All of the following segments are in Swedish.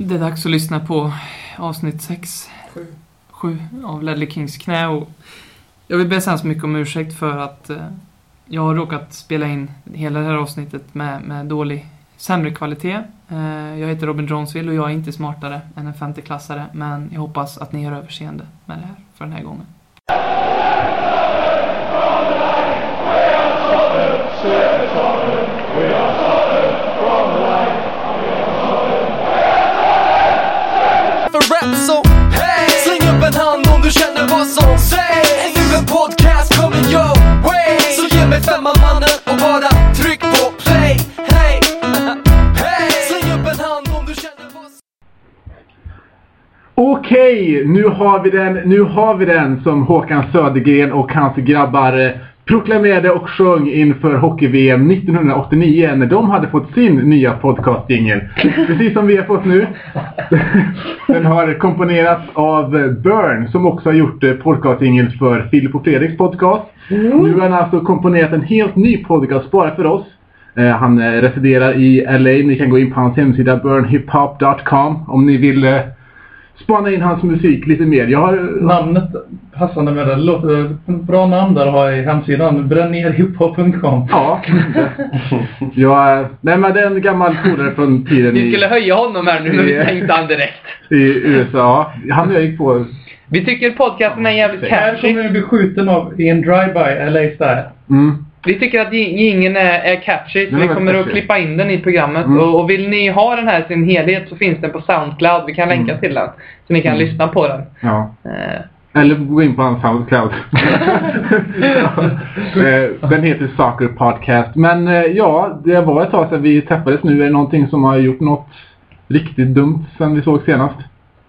Det är dags att lyssna på avsnitt 6. 7 av Ledley Kings knä och jag vill be så hemskt mycket om ursäkt för att eh, jag har råkat spela in hela det här avsnittet med, med dålig, sämre kvalitet. Eh, jag heter Robin Jonesville och jag är inte smartare än en 50-klassare men jag hoppas att ni har överseende med det här för den här gången. Nu har vi den, nu har vi den som Håkan Södergren och hans grabbar eh, proklamerade och sjöng inför Hockey-VM 1989 när de hade fått sin nya podcastjingel. Precis som vi har fått nu. Den har komponerats av eh, Burn som också har gjort eh, podcastjingel för Filip och Fredriks podcast. Nu har han alltså komponerat en helt ny podcast bara för oss. Han residerar i LA. Ni kan gå in på hans hemsida burnhiphop.com om ni vill spana in hans musik lite mer. Jag har... Namnet passande med det. Bra namn där att ha i hemsidan. Brännnerhiphop.com. Ja, jag, nej men det är en gammal polare från tiden Vi skulle i, höja honom här nu, men vi tänkte han direkt. i USA. Han och jag gick på... Vi tycker podcasten är jävligt Här catchy. kommer du bli skjuten av i en drive-by LA style. Mm, Vi tycker att jingeln är, är catchy, så vi kommer att catchy. klippa in den i programmet. Mm. Och, och vill ni ha den här i sin helhet så finns den på Soundcloud. Vi kan länka Mm. till den. Så ni kan Mm. lyssna på den. ja. Eh, Eller gå in på hans Soundcloud. Eh, Den heter Soccer Podcast. Men eh, ja, det var ett tag sedan vi träffades nu. Är det någonting som har gjort något riktigt dumt sedan vi såg senast?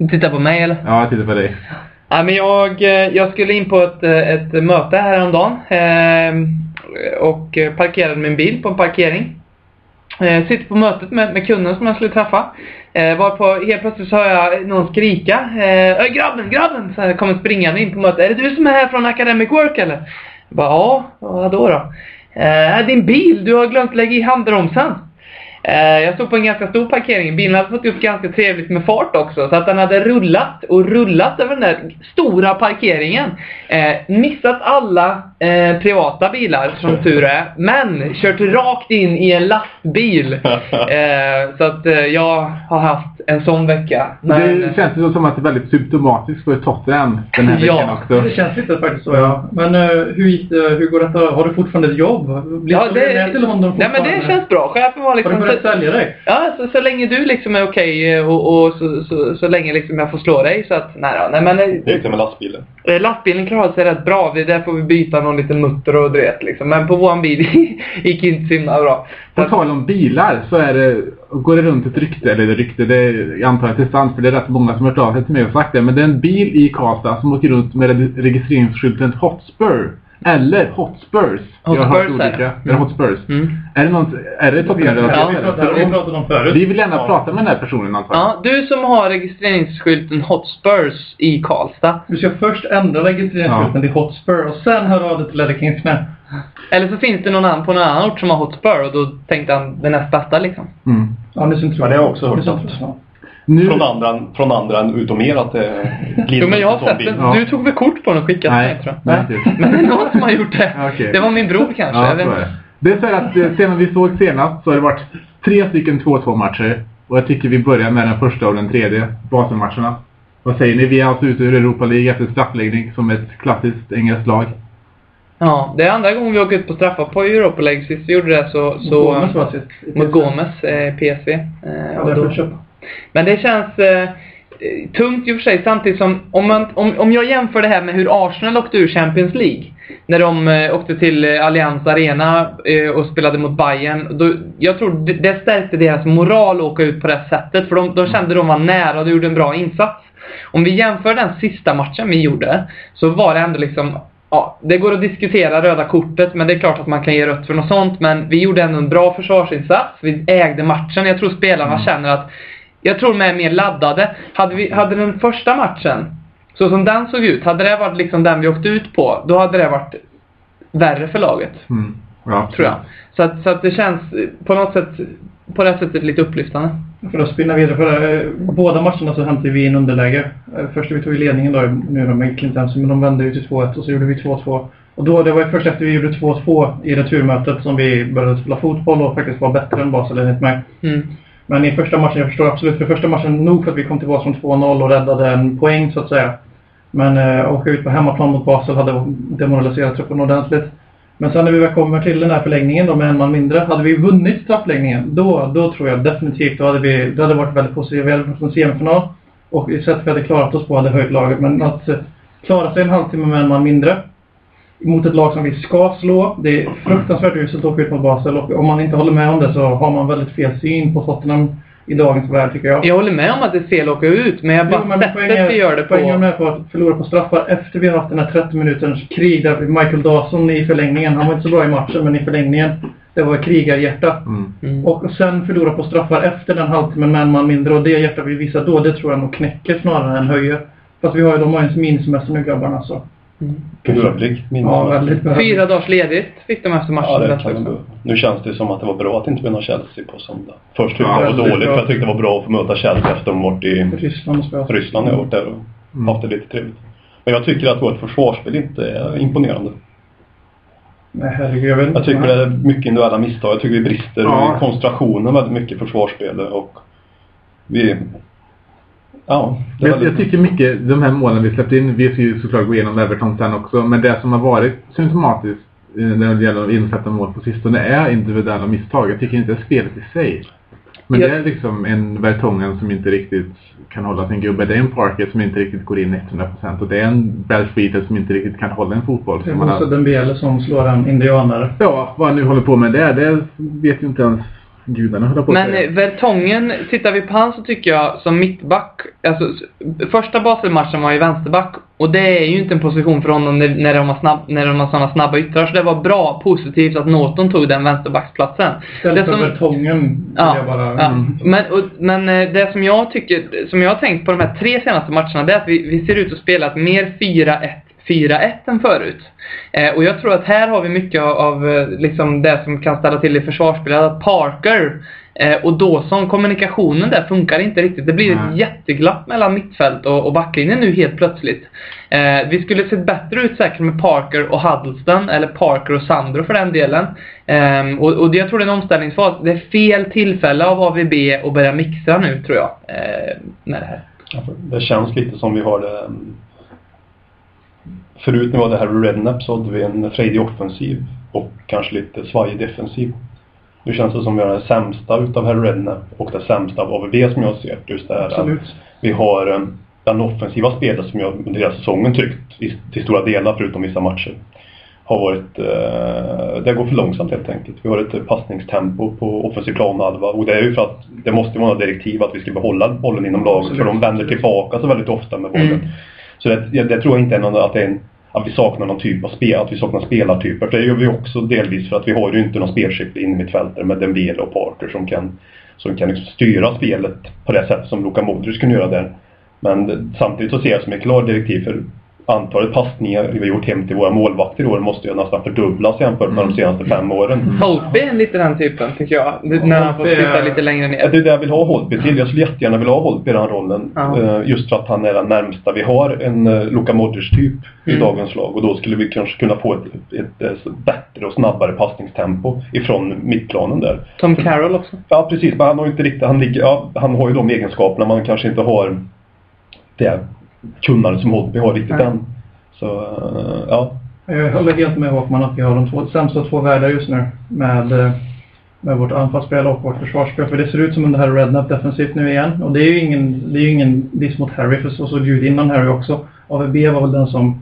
titta på mig eller? Ja, jag tittar på dig. Ja, men jag, eh, jag skulle in på ett, ett möte häromdagen. Eh, och eh, parkerade min bil på en parkering. Eh, sitter på mötet med, med kunden som jag skulle träffa. Eh, varpå helt plötsligt så hör jag någon skrika. Eh, grabben, grabben! Så här, kommer springande in på mötet. Är det du som är här från Academic Work eller? Jag bara, ja, vadå då? Eh, din bil, du har glömt lägga i handbromsen. Eh, jag stod på en ganska stor parkering. Bilen hade fått upp ganska trevligt med fart också. Så att den hade rullat och rullat över den där stora parkeringen. Eh, missat alla eh, privata bilar som tur är. Men kört rakt in i en lastbil. Eh, så att eh, jag har haft en sån vecka. Men, Det känns ju som att det är väldigt symptomatiskt för Tottenham den här Ja, veckan också. Det känns lite faktiskt så ja. Men eh, hur gick det? Hur går detta? Har du fortfarande ett jobb? Blir ja, du med till London nej men det fortfarande? känns bra. Chefen var liksom... börjat sälja dig? Ja, så, så länge du liksom är okej eh, och, och så, så, så länge liksom jag får slå dig så att, nej då, nej men... eh, Det gick det med lastbilen. Eh, Lastbilen klarade sig rätt bra. Vi, där får vi byta någon liten mutter och du vet liksom. Men på våran bil gick inte så himla bra. På att, tal om bilar så är det, går det runt ett rykte, eller rykte, det är, jag antar att det är sant för det är rätt många som har hört av sig till mig och sagt det. Men det är en bil i Karlstad som åker runt med reg- registreringsskylten Hotspur. Eller Hotspurs. Jag har hört Hotspurs Hotspurs? Mm. Är det någon, är det Tottenham? Ja, vi vi vill gärna Ja. prata med den här personen antagligen. ja, du som har registreringsskylten Hotspurs i Karlstad. Du ska först ändra registreringsskylten till Hotspur och sen höra av dig till Ledder Kings. Eller så finns det någon annan på någon annan ort som har Hotspur och då tänkte han det näst bästa liksom. Mm. Ja, det syns Ja, det har jag också hört Nu, Från andra, från andra än utom er att det Jo men jag har sett den. Ja. Du tog väl kort på den och skickade Nej, till mig tror jag. nej. Men det är någon som har gjort det. Okej. Det var min bror kanske. Ja, jag vet det. Det är så här att eh, sedan vi såg senast så har det varit tre stycken 2-2 matcher. Och jag tycker vi börjar med den första och den tredje Baselmatcherna. Vad säger ni? Vi är alltså ute ur Europa League efter straffläggning som ett klassiskt engelskt lag. Ja, det är andra gången vi åker ut på straffar på Europa League. Sist vi gjorde det så... så Gomes var sist. Mot Gomes, eh, PSV. Eh, Ja, och då, köpa. Men det känns eh, tungt i och för sig samtidigt som om, man, om, om jag jämför det här med hur Arsenal åkte ur Champions League. När de eh, åkte till eh, Allianz Arena eh, och spelade mot Bayern. Då, jag tror det, det stärkte deras moral att åka ut på det sättet. För de, de kände de var nära och de gjorde en bra insats. Om vi jämför den sista matchen vi gjorde så var det ändå liksom Ja, det går att diskutera röda kortet, men det är klart att man kan ge rött för något sånt. Men vi gjorde ändå en bra försvarsinsats. Vi ägde matchen. Jag tror spelarna känner att jag tror de är mer laddade. Hade, vi, hade den första matchen, så som den såg ut, hade det varit liksom den vi åkte ut på, då hade det varit värre för laget. Mm. Ja, Tror jag. Så att, så att det känns på något sätt på det sättet lite upplyftande. För att spinna vidare på det. eh, Båda matcherna så hämtade vi in underläge. Eh, Först vi tog ledningen då, nu då med Clinton, men de vände ju till 2-1 och så gjorde vi 2-2. Och då, det var ju först efter vi gjorde 2-2 i returmötet som vi började spela fotboll och faktiskt var bättre än Basel enligt mig. Mm. Men i första matchen, jag förstår absolut, för första matchen nog för att vi kom tillbaka från 2-0 och räddade en poäng så att säga. Men eh, åka ut på hemmaplan mot Basel hade demoraliserat truppen ordentligt. Men sen när vi väl kommer till den här förlängningen då med en man mindre, hade vi vunnit straffläggningen, då, då tror jag definitivt, då hade vi, det hade varit väldigt positivt. Vi hade varit en semifinal och sättet vi hade klarat oss på hade höjt laget. Men att eh, klara sig en halvtimme med en man mindre mot ett lag som vi ska slå. Det är fruktansvärt uselt att åka ut mot Basel och om man inte håller med om det så har man väldigt fel syn på Tottenham i dagens värld tycker jag. Jag håller med om att det är fel att åka ut, men jag bara Jo, men sättet poängen- vi gör det Poängen på. är på att förlora på straffar efter vi har haft den här 30 minuters krig där Michael Dawson i förlängningen, han var inte så bra i matchen men i förlängningen, det var krigarhjärta. Mm. Mm. Och sen förlora på straffar efter den halvtimmen med en man mindre och det hjärta vi visar då, det tror jag nog knäcker snarare än höjer. Fast vi har ju, de har ju en minnesmässor nu grabbarna så. Behövlig. minst Ja. Fyra dagars ledigt fick de efter matchen. Ja, det kan också. Nu känns det som att det var bra att inte vinna Chelsea på söndag. Först tyckte Ja, jag det var dåligt bra. för jag tyckte det var bra att få möta Chelsea efter de varit i Ryssland och. Ryssland. Jag har varit där och haft det lite trevligt. Men jag tycker att vårt försvarsspel inte är imponerande. Nej herregud, jag vet inte. Jag tycker det är mycket individuella misstag. Jag tycker vi brister Ja. i koncentrationen väldigt mycket i försvarsspelet och vi... Ja, Jag, jag tycker mycket, de här målen vi släppte in, vi ska ju såklart gå igenom Everton sen också, men det som har varit symptomatiskt eh, när det gäller att insätta mål på sistone är individuella misstag. Jag tycker inte det är spelet i sig. Men Ja. det är liksom en Vertongen som inte riktigt kan hålla sin gubbe. Det är en Parker som inte riktigt går in 100% och det är en Belfries som inte riktigt kan hålla en fotboll. Det är Moussa har... Dembele som slår en indianare. Ja, vad han nu håller på med det, det vet ju inte ens gudarna höll på Men säga. eh, Vertongen, tittar vi på han så tycker jag som mittback, alltså första Basel-matchen var ju vänsterback och det är ju inte en position för honom när, de har, snabb, när de har sådana snabba yttrar så det var bra, positivt att Norton tog den vänsterbacksplatsen. Istället för Vertongen Ja, jag bara... ja. Mm. Men, och, men eh, det som jag tycker, som jag har tänkt på de här tre senaste matcherna, det är att vi, vi ser ut att spela ett mer 4-1 4-1 än förut. Eh, och jag tror att här har vi mycket av, av eh, liksom det som kan ställa till i försvarsspelet. Att Parker eh, och Dawson, kommunikationen där funkar inte riktigt. Det blir ett Nej. jätteglapp mellan mittfält och, och backlinjen nu helt plötsligt. Eh, vi skulle sett bättre ut säkert med Parker och Huddleston, eller Parker och Sandro för den delen. Ehm, och, och det- jag tror det är en omställningsfas. Det är fel tillfälle av AVB att börja mixa nu, tror jag, eh, med det här. För Det känns lite som vi har det... Förut när vi hade Harry Redknapp så hade vi en frejdig offensiv och kanske lite svajig defensiv. Nu känns det som vi har det sämsta utav Harry Redknapp och det sämsta av AVB som jag ser. Just det här att Absolut. vi har eh, den offensiva spelet som jag under hela säsongen tyckt till stora delar förutom vissa matcher. Har varit, eh, det går för långsamt helt enkelt. Vi har ett passningstempo på offensiv planhalva och det är ju för att det måste vara direktiv att vi ska behålla bollen inom laget för de vänder tillbaka så väldigt ofta med bollen. Mm. Så det, jag, det tror jag inte är någon, att, det är en, att vi saknar någon typ av spel, att vi saknar spelartyper. För det gör vi också delvis för att vi har ju inte någon spelskicklig innermittfältare med Dembele och Parker som kan, som kan liksom styra spelet på det sätt som Luka Modric kunde göra där. Men samtidigt så ser jag som ett klart direktiv för antalet passningar vi har gjort hem till våra målvakter i år måste ju nästan fördubblas jämfört med de senaste fem åren. Holtby är lite den typen, tycker jag. När han får sitta lite längre ner. det är det jag vill ha Holtby till. Jag skulle jättegärna vilja ha Holtby i den rollen. Ja. Eh, Just för att han är den närmsta. Vi har en uh, Luka Modric-typ i Mm. dagens lag och då skulle vi kanske kunna få ett, ett, ett bättre och snabbare passningstempo ifrån mittplanen där. Tom Carroll också. Ja precis, men han har ju inte riktigt, han, ligger, ja, han har ju de egenskaperna man kanske inte har det kunnandet som Holtby har riktigt Nej. än. Så eh, ja, Jag håller helt med Håkman att vi har de två, sämsta två världar just nu med, eh, med vårt anfallsspel och vårt försvarsspel. För det ser ut som under Harry Redknapp defensivt nu igen. Och det är ju ingen, det är ju ingen diss mot Harry, för så såg det ut innan Harry också. AVB var väl den som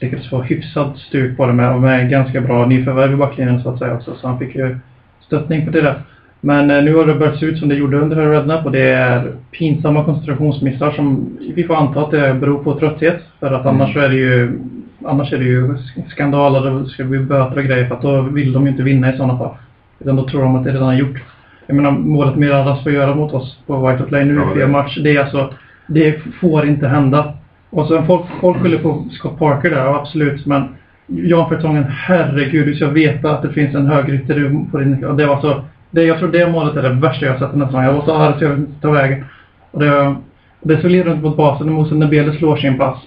lyckades få hyfsad stuk på det med, och med ganska bra nyförvärv i backlinjen så att säga också. Så han fick ju stöttning på det där. Men eh, nu har det börjat se ut som det gjorde under Redknapp och det är pinsamma koncentrationsmissar som vi får anta att det beror på trötthet. För att annars så är det ju Annars är det ju skandaler och det ska bli böter och grejer för att då vill de ju inte vinna i sådana fall. Utan då tror de att det redan är gjort. Jag menar målet Miradas får göra mot oss på White Hart Lane nu Ja, i det- match. Det är alltså, det får inte hända. Och så folk, folk skyller på Scott Parker där, ja, absolut. Men Jan Fertongen, herregud, du ska veta att det finns en högrytter på din... Och det var så Det, jag tror det målet är det värsta jag har sett säsongen. Jag var så arg så jag vet inte ta vägen. Och det, det så leder runt mot basen och Mose Nebele slår sin pass.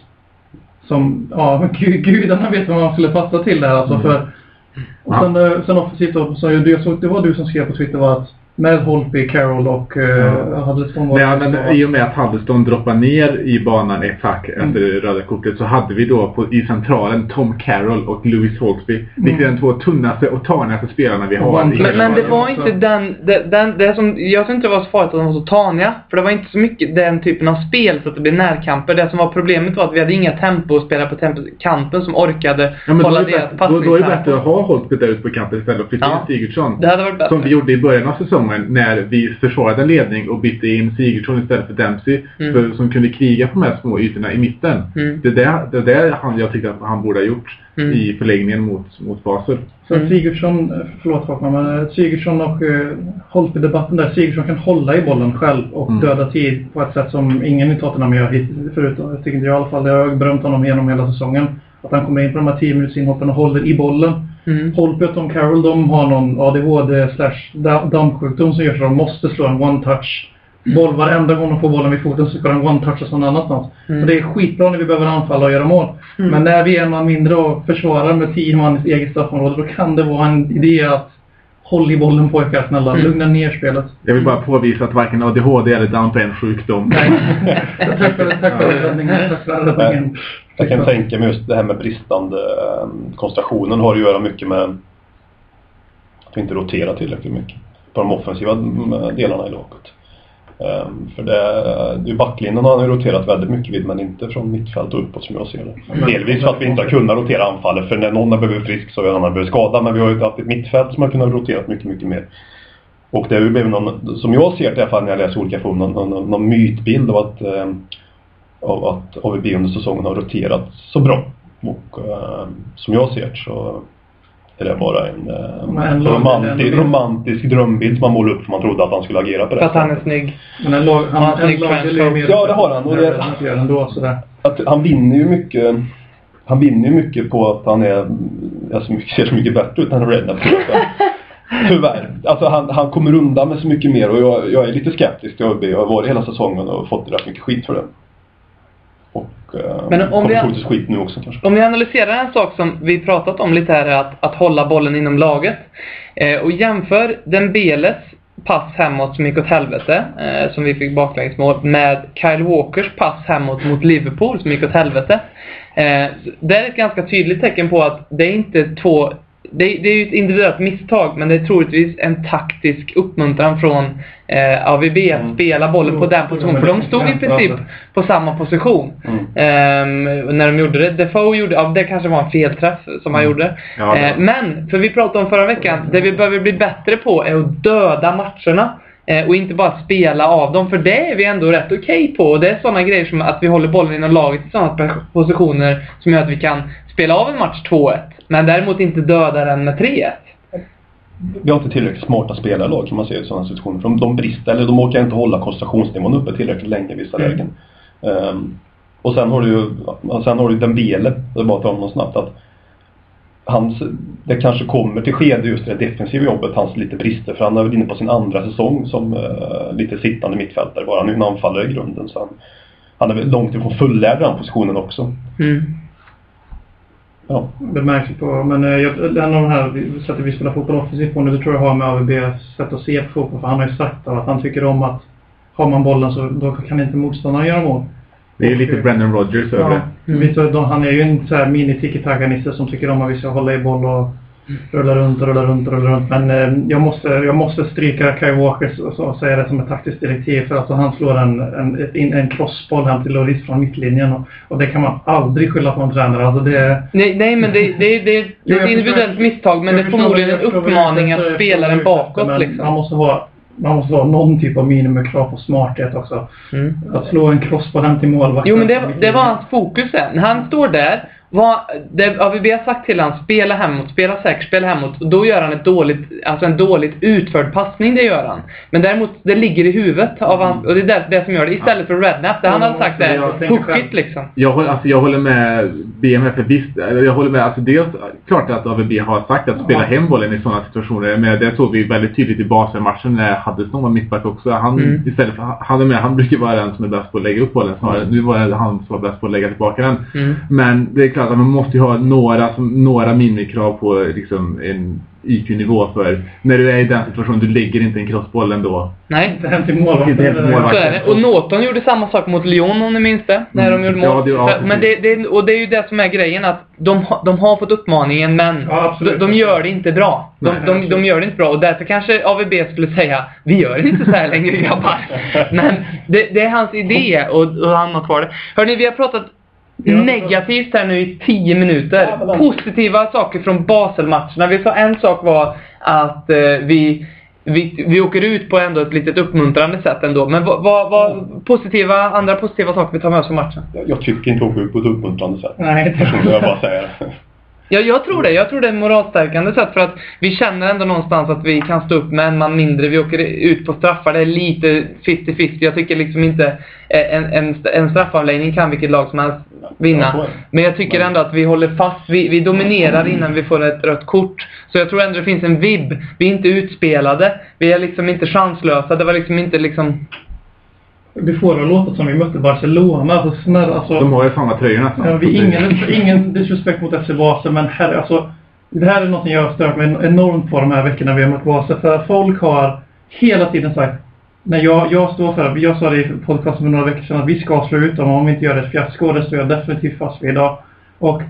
Som, ja, gud, gudarna vet vad man skulle passa till där alltså. Mm. För, och sen, eh, sen offensivt då, så jag såg, det var du som skrev på Twitter var att med Holtby, Carroll och uh, Huddleston var Nej, men I och med att Huddleston droppar ner i banan ett efter Mm. det röda kortet så hade vi då på, i centralen Tom Carroll och Louis Holtby. Vilket är de två tunnaste och tanigaste spelarna vi har. Hela Men, men det var inte den, det, den, det som, jag tror inte det var så farligt att de var så taniga. För det var inte så mycket den typen av spel så att det blev närkamper. Det som var problemet var att vi hade inga tempospelare på tempo, kanten som orkade Ja, men då, hålla är det deras bättre, då, då är det bättre att passningstempo. ha Holtby där ute på kanten istället och flytta Ja. in Sigurdsson. Det hade varit bättre. Som vi gjorde i början av säsongen när vi försvarade en ledning och bytte in Sigurdsson istället för Dempsey. Mm. För, som kunde kriga på de här små ytorna i mitten. Mm. Det är det, det, är det han, jag tyckte att han borde ha gjort Mm. i förlängningen mot, mot Basel. Så Mm. Sigurdsson, eh, förlåt Håkman, men eh, Sigurdsson och uh, Holtby-debatten där. Sigurdsson kan hålla i bollen själv och Mm. döda tid på ett sätt som ingen i Tottenham gör hit, förutom, jag tycker inte jag i alla fall. Det har jag berömt honom genom hela säsongen. Att han kommer in på de här 10 minuters inhoppen och håller i bollen. Mm. Holtby och Carroll, de har någon ADHD slash da- dammsjukdom som gör så de måste slå en one-touch boll. Varenda gång de får bollen vid foten så ska de one-touchas någon annanstans. Mm. Och det är skitbra när vi behöver anfalla och göra mål. Mm. Men när vi är en man mindre och försvarar med 10 man i eget straffområde, då kan det vara en idé att håll i bollen pojkar, snälla. Mm. Lugna ner spelet. Jag vill bara påvisa att varken ADHD eller Down är en sjukdom. Nej. tack för, tack för räddningen. Tack för räddningen. Jag kan tänka mig just det här med bristande eh, koncentrationen har att göra mycket med att vi inte roterar tillräckligt mycket på de offensiva mm, delarna i laget. Ehm, För det, det är backlinjen har han roterat väldigt mycket vid men inte från mittfält och uppåt som jag ser det. Delvis för att vi inte har kunnat rotera anfallet för när någon har blivit frisk så har en annan blivit skadad men vi har ju haft ett mittfält som har kunnat rotera mycket, mycket mer. Och det har ju blivit någon, som jag ser det i alla fall när jag läser olika forum, någon, någon, någon mytbild av att, eh, av att AVB under säsongen har roterat så bra. Och eh, som jag ser det så är det bara en, eh, en lag- romanti en- romantisk drömbild som man målade upp för man trodde att han skulle agera på det För att han är snygg. Men en lag, han, Ja, en snygg mer... Ja, det har han, och det- Han ändå sådär. att han vinner ju mycket han vinner ju mycket på att han är, alltså mycket, ser så mycket bättre ut än Rednap. Tyvärr. Alltså han, han kommer undan med så mycket mer och jag, jag är lite skeptisk till ÖB. Jag har varit hela säsongen och fått rätt mycket skit för det. Och eh, Men om vi- skit nu också kanske. Om vi analyserar en sak som vi pratat om lite här, är att, att hålla bollen inom laget. Eh, och jämför Dembeles pass hemåt som gick åt helvete, eh, som vi fick baklängesmål, med Kyle Walkers pass hemåt mot Liverpool som gick åt helvete. Eh, det är ett ganska tydligt tecken på att det är inte två det, det är ju ett individuellt misstag, men det är troligtvis en taktisk uppmuntran från eh, AVB att Mm. spela bollen på den positionen. För de stod i princip på samma position. Mm. Ehm, när de gjorde det. Defoe gjorde, ja det kanske var en felträff som han gjorde. Ja, Eh, men, för vi pratade om förra veckan, det vi behöver bli bättre på är att döda matcherna. Eh, och inte bara spela av dem, för det är vi ändå rätt okej på. Och det är sådana grejer som att vi håller bollen inom laget i sådana positioner som gör att vi kan spela av en match 2-1. Men däremot inte döda den med 3-1. Vi har inte tillräckligt smarta spelarlag kan man säga i sådana situationer. För de, de brister, eller de orkar inte hålla koncentrationsnivån uppe tillräckligt länge i vissa Mm. lägen. Ehm, och sen har du ju, sen har du Dembele, det bara att ta honom snabbt, att hans, det kanske kommer till skede just det defensiva jobbet, hans lite brister. För han är väl inne på sin andra säsong som eh, lite sittande mittfältare bara. Han är en anfallare i grunden. Så han, han är väl långt ifrån fullärd i den positionen också. Mm. Ja. Det märks ju på, men eh, jag, en av de här sättet vi spelar fotboll offensivt på nu, det tror jag har med AVBs sätt att se på fotboll. För han har ju sagt att han tycker om att har man bollen så då kan inte motståndaren göra mål. Det är lite Brendan Rodgers över Ja, det. Mm. han är ju en så här mini tiki nisse som tycker om att vi ska hålla i boll och rulla runt och rulla runt och rulla runt. Men eh, jag, måste, jag måste stryka Kai Walker och, och säga det som ett taktiskt direktiv för att han slår en, en, en crossboll hem till Loris från mittlinjen och, och det kan man aldrig skylla på en tränare. Alltså det, Nej, nej men det, det, det, det är Jo, ett individuellt misstag, men det är förmodligen en uppmaning att spela den bakåt men liksom. Man måste ha man måste ha någon typ av minimikrav på smarthet också. Mm. Att slå en crossboll hem till målvakten. Jo men det, det var hans fokus sen. Han står där vad, det AVB har sagt till honom, spela hemåt, spela säkert, spela hemåt. Och då gör han ett dåligt, alltså en dåligt utförd passning, det gör han. Men däremot, det ligger i huvudet av hans, och det är det, det som gör det. Istället för rednap, där han hade sagt det, hookigt liksom. Jag alltså, jag håller med BMF, visst, jag håller med, alltså dels klart att AVB har sagt att spela hem bollen i sådana situationer, men det såg vi väldigt tydligt i Basel-matchen när Huddeston var mittback också. Han, Mm. istället för, han är med, han brukar vara den som är bäst på att lägga upp bollen snarare. Nu var det han som var bäst på att lägga tillbaka den. Mm. Men det är klart att man måste ju ha några, några minimikrav på liksom, en IQ-nivå för när du är i den situationen, du lägger inte en crossboll ändå. Nej. Inte hem till målvakten. Och Norton gjorde samma sak mot Lyon om ni minns det. När Mm. de gjorde Ja, mål. det- ja, men det, det, och det är ju det som är grejen att de, de har fått uppmaningen men Ja, absolut. de, de gör det inte bra. De, Nej, de, de gör det inte bra och därför kanske AVB skulle säga Vi gör inte så här längre grabbar. Men det, det är hans idé och, och han har kvar det. Hörni, vi har pratat negativt här nu i 10 minuter. Positiva saker från Basel-matcherna. Vi sa en sak var att eh, vi vi, vi åker ut på ändå ett litet uppmuntrande sätt ändå. Men vad, vad, vad positiva, andra positiva saker vi tar med oss från matchen? Jag, jag tycker inte går ut på ett uppmuntrande sätt. Nej, det Det jag bara säger. Ja, jag tror det. Jag tror det är moralstärkande sätt för att vi känner ändå någonstans att vi kan stå upp med en man mindre. Vi åker ut på straffar. Det är lite 50-50. Jag tycker liksom inte eh, en, en, en straffavläggning kan vilket lag som helst vinna. Men jag tycker ändå att vi håller fast. Vi, vi dominerar innan vi får ett rött kort. Så jag tror ändå det finns en vibb. Vi är inte utspelade. Vi är liksom inte chanslösa. Det var liksom inte liksom... Vi får det låta som vi mötte Barcelona. Alltså, snälla, alltså, De har ju samma tröjor nästan. Ja, vi, ingen, ingen disrespect mot FC Basel, men herre, alltså, det här är något jag har stört mig enormt på de här veckorna vi har mött Basel. För folk har hela tiden sagt, när jag, jag står för, jag sa det i podcasten för några veckor sedan, att vi ska slå ut dem om vi inte gör ett fiasko. Det står jag definitivt fast vid idag. Och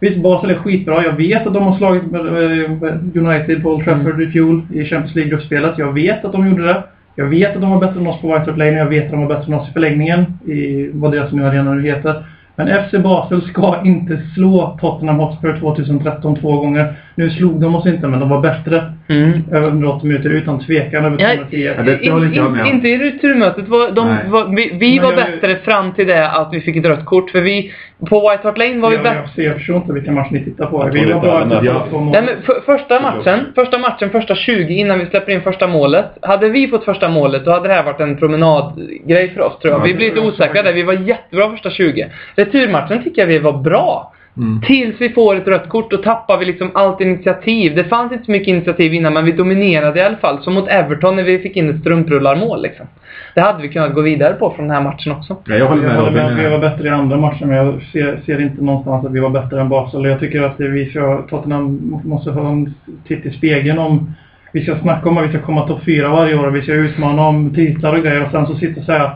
visst, Basel är skitbra. Jag vet att de har slagit eh, United på Old Trafford i fjol i Champions League-gruppspelet. Jag vet att de gjorde det. Jag vet att de var bättre än oss på White Hart Lane jag vet att de var bättre än oss i förlängningen i vad deras nya arena nu heter. Men FC Basel ska inte slå Tottenham Hotspur 2013 två gånger. Nu slog de oss inte, men de var bättre Mm. över 180 minuter utan tvekan över Ja, 210. Ja, det- det håller inte jag med om. Inte i returmötet. Var, de, var, vi vi var jag- bättre fram till det att vi fick ett rött kort. För vi, på White Hart Lane var vi jag, bättre. jag, jag förstår inte vilken match ni tittar på. Jag Vi var här- två mål. Nej, men för, första matchen, första matchen, första 20 innan vi släpper in första målet. Hade vi fått första målet då hade det här varit en promenadgrej för oss tror jag. Ja, Vi blev lite jag osäkra där. Vi var jättebra första 20. Returmatchen tycker jag vi var bra. Mm. Tills vi får ett rött kort, då tappar vi liksom allt initiativ. Det fanns inte så mycket initiativ innan, men vi dominerade i alla fall. Som mot Everton när vi fick in ett strumprullarmål liksom. Det hade vi kunnat gå vidare på från den här matchen också. Ja, jag håller Jag med håller med att vi var bättre i andra matchen, men jag ser, ser inte någonstans att vi var bättre än Basel. Jag tycker att vi ska, Tottenham måste ha en titt i spegeln om vi ska snacka om att vi ska komma topp fyra varje år och vi ska utmana om titlar och grejer och sen så sitta och säga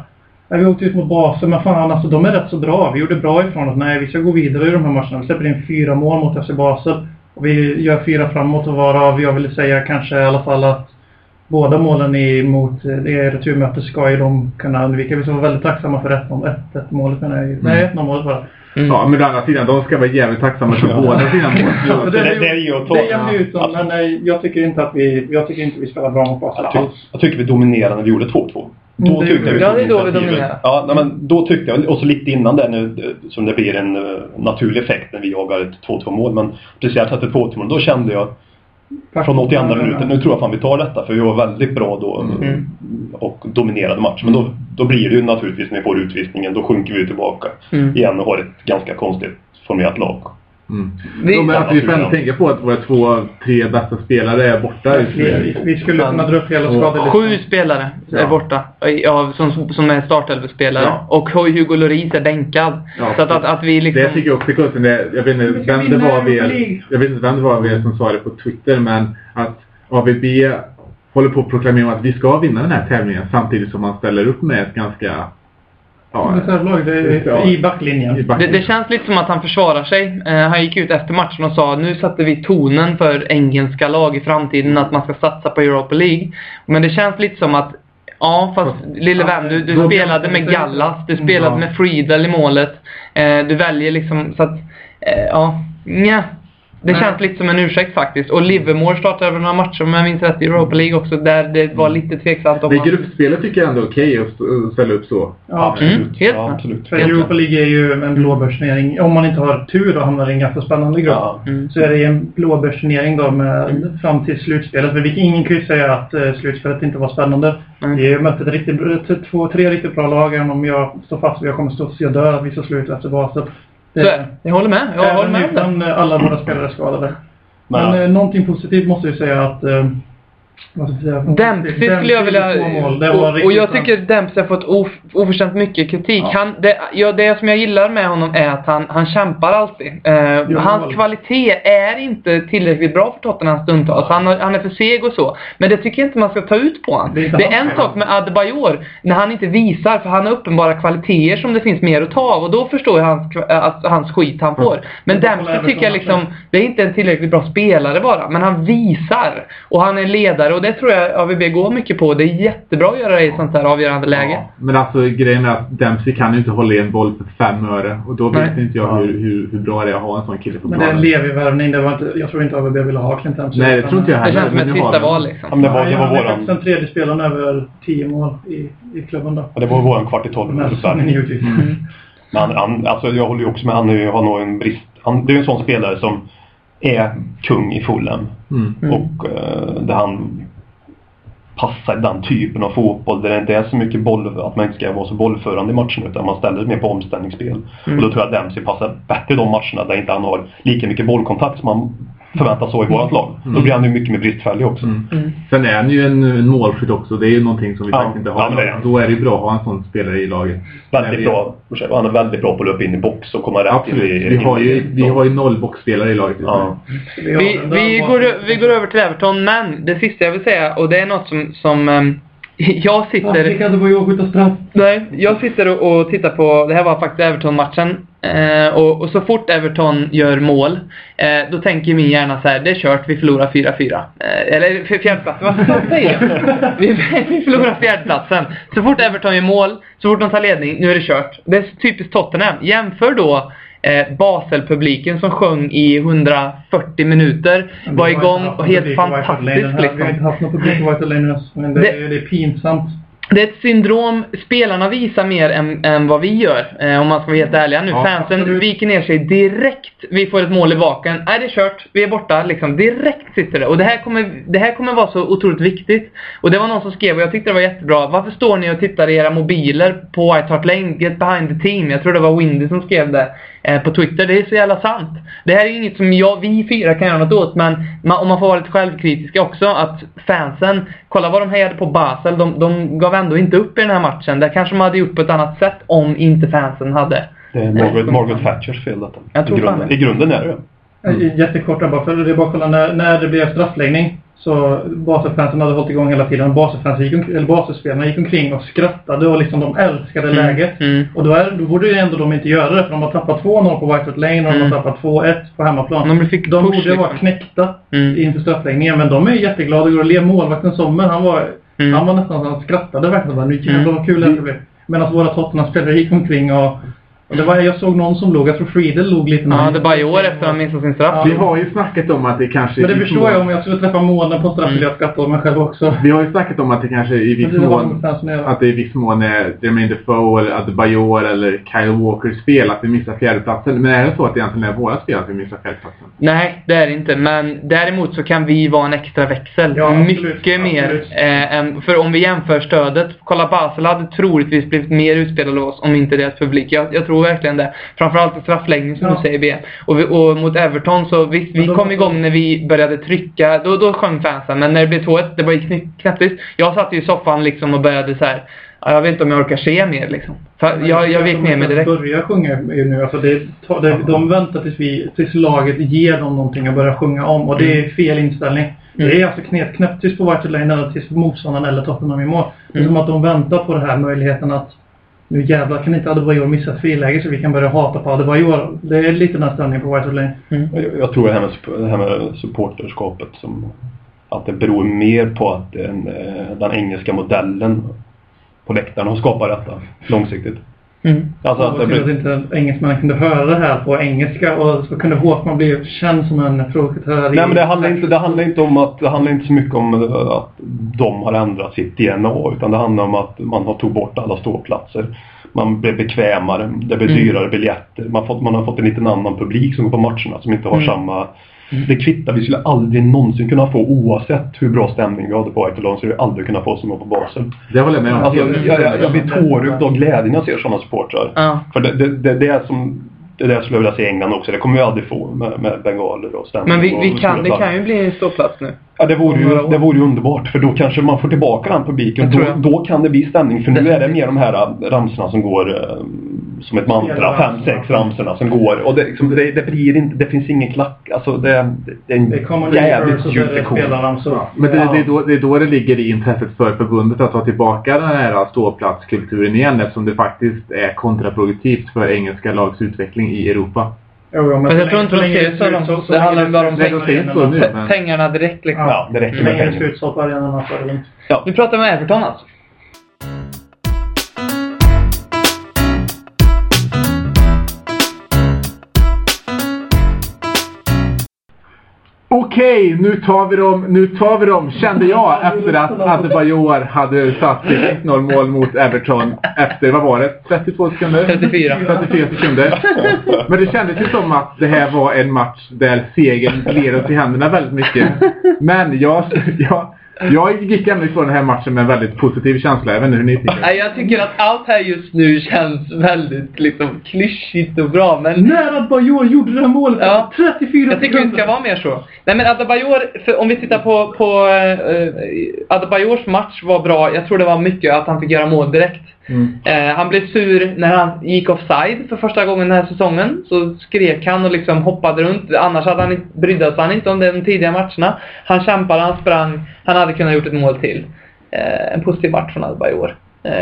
Nej, vi åkte ut mot Basel, men fan alltså de är rätt så bra. Vi gjorde bra ifrån oss. Nej, vi ska gå vidare i de här matcherna. Vi släpper in fyra mål mot FC Basel. Och vi gör fyra framåt och varav jag vill säga kanske i alla fall att båda målen i, mot eh, det returmötet ska ju de kunna undvika. Vi ska vara väldigt tacksamma för 1-0 1 målet menar jag. Nej, 1-0 målet bara. Mm. Ja, men å andra sidan, de ska vara jävligt tacksamma för båda sina mål. Så det- det är ju att ta- det är ut ja. men nej, jag tycker inte att vi, jag tycker inte vi spelar bra mot Basel Jag, ty alls. jag tycker vi dominerade när vi gjorde 2-2. Mm, Då tyckte jag vi. Ja, det är då vi tog initiativet. dominerar. Ja, nej, men då tyckte jag, och så lite innan det nu, eh, som det blir en uh, naturlig effekt när vi jagar ett 2-2 mål. Men speciellt efter 2-2 mål, då kände jag från 82 minuten, nu tror jag fan vi tar detta för vi var väldigt bra då Mm. och dominerade matchen. Men då, då blir det ju naturligtvis när vi får utvisningen, då sjunker vi tillbaka Mm. igen och har ett ganska konstigt formerat lag. Mm. Vi- Ja, men att vi får ändå tänka på att våra två, tre bästa spelare är borta. just Vi, nu. vi, vi skulle kunna dra upp hela skadelistan. Sju spelare är Ja. borta. Ja, som, som är startelvespelare. Ja. Och Hugo Lloris är bänkad. Ja. Så att, att, att vi liksom... Det tycker jag också är konstigt. Jag vet Vi inte vem det var League. jag vet inte vem det var vi som sa det på Twitter, men att AVB håller på att proklamera att vi ska vinna den här tävlingen samtidigt som man ställer upp med ett ganska... Ja, Reservlag, det är Ja. i backlinjen. i Det, det känns lite som att han försvarar sig. Eh, han gick ut efter matchen och sa nu sätter vi tonen för engelska lag i framtiden att man ska satsa på Europa League. Men det känns lite som att Ja, fast lille vän, du, du spelade med Gallas, du spelade med Friedel i målet. Eh, du väljer liksom så att, eh, ja, nja. Det Nej. känns lite som en ursäkt faktiskt. Och Livermore startade väl några matcher om jag minns rätt i Europa League också där det var lite tveksamt om Men gruppspelet tycker jag ändå är okej att st- att ställa upp så. Ja, Mm, Absolut. helt ja, absolut. För Europa League är ju en blåbärsturnering. Om man inte har tur och hamnar i en ganska spännande grupp. Ja. Mm. Så är det en blåbärsturnering då med fram till slutspelet. För vi- ingen kan ju säga att eh, slutspelet inte var spännande. Mm. Vi har mött ett riktigt, två, tre riktigt bra lag. Även om jag står fast vid att jag kommer stå och se dö att vi står slut efter baset. Så är det. Jag håller med. Jag håller med det. utan eh, alla våra spelare skadade. Men, Men- eh, någonting positivt måste jag säga att... Eh, Dempsey skulle jag vilja... Och, och jag tycker Dempsey har fått of, oförtjänt mycket kritik. Ja. Han, det, ja, det som jag gillar med honom är att han, han kämpar alltid. Eh, hans kvalitet är inte tillräckligt bra för Tottenham stundtals. Han, han är för seg och så. Men det tycker jag inte man ska ta ut på honom. Det är Det är, en hans sak med Adebayor, när han inte visar, för han har uppenbara kvaliteter som det finns mer att ta av. Och då förstår jag hans, att, hans skit han får. Men är bara Dempsey tycker jag liksom, det är inte en tillräckligt bra spelare bara. Men han visar. Och han är ledare och det tror jag AVB går mycket på. Det är jättebra att göra det i ett sånt här avgörande läge. Ja, men alltså grejen är att Dempsey kan ju inte hålla i en boll för fem öre. Och då vet Nej. inte jag Ja. hur, hur, hur bra det är att ha en sån kille på Men det är en planen. Levi-värvning. Det var inte, jag tror inte AVB ville ha Clint Dempsey. Nej, det tror inte jag Det heller. känns som ett sista val Ja, liksom. men det var, det var han är våran... faktiskt den tredje spelaren över 10 mål i, i klubben då. Ja, det var våran kvart i tolv. Men givetvis. Men han, han, alltså jag håller ju också med, han är ju- har nog en brist. Han, det är ju en sån spelare som är kung i Fulham. Mm. Mm. Och eh, där han passar den typen av fotboll där det inte är så mycket boll, att man inte ska vara så bollförande i matchen utan man ställer sig mer på omställningsspel. Mm. Och då tror jag att Dempsey passar bättre i de matcherna där inte han har lika mycket bollkontakt som man förväntas ha i vårat lag. Då blir han ju mycket mer bristfällig också. Mm. Mm. Sen är han ju en, en målskytt också. Det är ju någonting som vi Ja. faktiskt inte har. Ja. Då är det ju bra att ha en sån spelare i laget. Väldigt vi- bra. Han är väldigt bra på att löpa in i box och komma rätt Absolut. i... Vi har ju, i- vi har ju noll boxspelare i laget. Ja. Vi, vi, går, vi går över till Everton, men det sista jag vill säga, och det är något som, som ehm, jag sitter... Adebayor skjuta straff? Nej, jag sitter och, och tittar på, det här var faktiskt Everton-matchen. Eh, och, och så fort Everton gör mål, eh, då tänker min hjärna så här: det är kört, vi förlorar 4-4. Eh, eller fjärdeplatsen, vad vad säger jag? vi, vi förlorar fjärdeplatsen. Så fort Everton gör mål, så fort de tar ledning, nu är det kört. Det är typiskt Tottenham. Jämför då eh, Basel-publiken som sjöng i 140 minuter, var igång och helt fantastiskt Vi har inte liksom. haft någon publik på White Lane men det, Det- det är pinsamt. Det är ett syndrom spelarna visar mer än, än vad vi gör, eh, om man ska vara helt ärliga nu. Ja, Fansen absolut. viker ner sig direkt. Vi får ett mål i baken. Nej, det är kört. Vi är borta. Liksom. Direkt sitter det. Och det här, kommer, det här kommer vara så otroligt viktigt. Och det var någon som skrev, och jag tyckte det var jättebra. Varför står ni och tittar i era mobiler på White Hart Lane? Get behind the team. Jag tror det var Windy som skrev det på Twitter. Det är så jävla sant. Det här är inget som jag, vi fyra kan göra något åt, men man, om man får vara lite självkritiska också, att fansen, kolla vad de hejade på Basel, de, de gav ändå inte upp i den här matchen. Där kanske man hade gjort på ett annat sätt om inte fansen hade... Det är Margaret, Margaret Thatchers fel detta. Jag tror I, grunden, det. I grunden är det det. Mm. Jättekort bara, för det är bara att kolla när, när det blev straffläggning så Baselfansen hade hållit igång hela tiden. Baselspelarna gick omkring och skrattade och liksom de älskade Mm, läget. mm. Och då, är, då borde ju ändå de inte göra det för de har tappat 2-0 på White Hart Lane och de Mm. har tappat 2-1 på hemmaplan. De fick de push, borde vara liksom. knäckta Mm. inför straffläggningen men de är jätteglada och ler. Målvakten Sommer han var, Mm. han var nästan så han skrattade verkligen. Bara, nu jävlar Mm. vad kul det här bli. Medan våra Tottenham-spelare gick omkring och, och det var, jag såg någon som log, jag tror Friedel log lite. Ja, det var i år efter han missade sin straff. Ja. Vi har ju snackat om att det kanske... Men det förstår jag om jag skulle träffa månen på straff Mm. skulle jag skratta åt mig själv också. Vi har ju snackat om att det kanske i viss mån... Att det i viss mån är Jermaine Defoe eller Adebayor eller Kyle Walkers fel att vi missar fjärdeplatsen. Men är det så att det egentligen är våra fel att vi missar fjärdeplatsen? Nej, det är det inte. Men däremot så kan vi vara en extra växel. Ja, absolut. Mycket mer. Absolut. Eh, än, för om vi jämför stödet. Kolla, Basel hade troligtvis blivit mer utspelade av oss om inte deras publik. Jag, jag tror verkligen det. Framförallt i straffläggning som Ja. du säger B. Och, vi, och mot Everton så visst, vi kom igång när vi började trycka. Då, då sjöng fansen. Men när det blev 2-1, det var ju kn- knäpptyst. Jag satt ju i soffan liksom och började så här. "Ja, Jag vet inte om jag orkar se mer liksom. För jag, jag vek ner mig direkt. börja sjunga ju nu. Alltså det, det, de väntar tills, vi, tills laget ger dem någonting att börja sjunga om. Och det är fel inställning. Det är alltså knep, knäpptyst på White Lane ända tills motståndaren eller Tottenham i mål. Det är Mm. som att de väntar på den här möjligheten att nu jävlar kan inte Adebayor missa ett friläge så vi kan börja hata på Adebayor. Det är lite den här stämningen på White Hart Lane. Mm. Jag, jag tror det här, med, det här med supporterskapet som att det beror mer på att den, eh, den engelska modellen på läktaren har skapat detta långsiktigt. Mm. Alltså Att, det att blir, inte engelsmännen kunde höra det här på engelska och så kunde Håkman bli känd som en provokatör. i- Nej men det handlar, inte, det handlar inte om att, det handlar inte så mycket om eh, att de har ändrat sitt DNA utan det handlar om att man har tog bort alla ståplatser. Man blev bekvämare, det blev Mm. dyrare biljetter. Man, fått, man har fått en liten annan publik som går på matcherna som inte har Mm. samma... Det kvittar, vi skulle aldrig någonsin kunna få oavsett hur bra stämning vi hade på Alone så skulle vi aldrig kunna få som var på Basel. Det håller jag med om. Alltså, jag, jag, jag blir tårögd av glädje när jag ser sådana supportrar. Ja. För det, det, det, det är som det där skulle jag vilja se i England också. Det kommer vi aldrig få med, med bengaler och stämning. Men vi, vi kan, det kan ju bli en ståplats nu. Ja, det vore, ju, det vore ju underbart för då kanske man får tillbaka den publiken. Då, då kan det bli stämning för nu är det mer de här äh, ramsorna som går äh, som ett mantra. Fem, sex ramsorna som går. Och det, liksom, det, det blir inte, det finns ingen klack. Alltså det, det, det är en Det kommer jävligt är det lektion. spelarramsor. Men det, det, är då, det är då det ligger i intresset för förbundet att ta tillbaka den här ståplatskulturen igen eftersom det faktiskt är kontraproduktivt för engelska lags utveckling i Europa. Jo, jo, Men så jag tror länge- inte de länge ser det så långt. så Det handlar bara om Nej, de ser inte så nu. Pe- men- Pengarna direkt liksom. Ja, det räcker Så med länge det ser pengar. ut så på arenorna så är det lugnt. Nu pratar vi om Everton alltså. Okej, nu tar vi dem, nu tar vi dem, kände jag efter att Adebayor hade satt sitt 1-0 mål mot Everton efter, vad var det, 32 sekunder? 34. 34 sekunder. Men det kändes ju som att det här var en match där segern gled oss i händerna väldigt mycket. Men jag, jag, jag gick ändå ifrån den här matchen med en väldigt positiv känsla, jag vet inte hur ni tycker. Nej, jag tycker att allt här just nu känns väldigt liksom klyschigt och bra, men... När Adebayor gjorde det här målet! Ja. 34 Jag tycker det inte ska vara mer så. Nej men Adebayor, för om vi tittar på, på uh, Adebayors match var bra. Jag tror det var mycket att han fick göra mål direkt. Mm. Eh, han blev sur när han gick offside för första gången den här säsongen. Så skrek han och liksom hoppade runt. Annars hade han inte, brydde sig han inte om de tidiga matcherna. Han kämpade, han sprang. Han hade kunnat gjort ett mål till. Eh, en positiv match från Adebayor. Eh,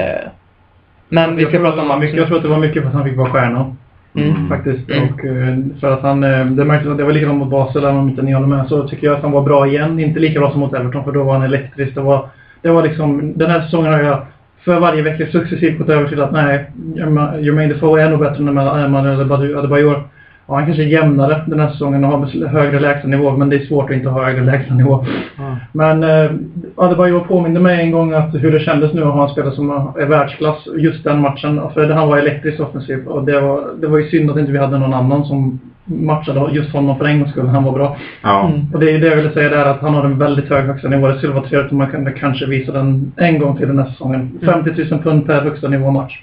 men vi jag, ska tror prata om att det var mycket, jag tror att det var mycket för att han fick vara stjärna. Mm. Faktiskt. Mm. Och eh, för att han, eh, det märktes att det var likadant mot Basel, även om inte ni håller med, så tycker jag att han var bra igen. Inte lika bra som mot Everton, för då var han elektrisk. Det var, det var liksom, den här säsongen har jag för varje vecka successivt gått över till att nej, Jermaine Defoe är nog bättre än Manuel Adebayor. Ja, han kanske är jämnare den här säsongen och har högre lägstanivå, men det är svårt att inte ha högre lägstanivå. Men eh, Adebayor påminde mig en gång att hur det kändes nu att ha en spelare som är världsklass just den matchen. För han var elektriskt offensiv och det var, det var ju synd att inte vi hade någon annan som matchade just honom för en gångs skull. Han var bra. Ja. Mm. Och det är det jag ville säga där att han har en väldigt hög högsta nivå. Det skulle vara trevligt om man kunde kanske visa den en gång till den här säsongen. 50 000 pund per högsta nivå match.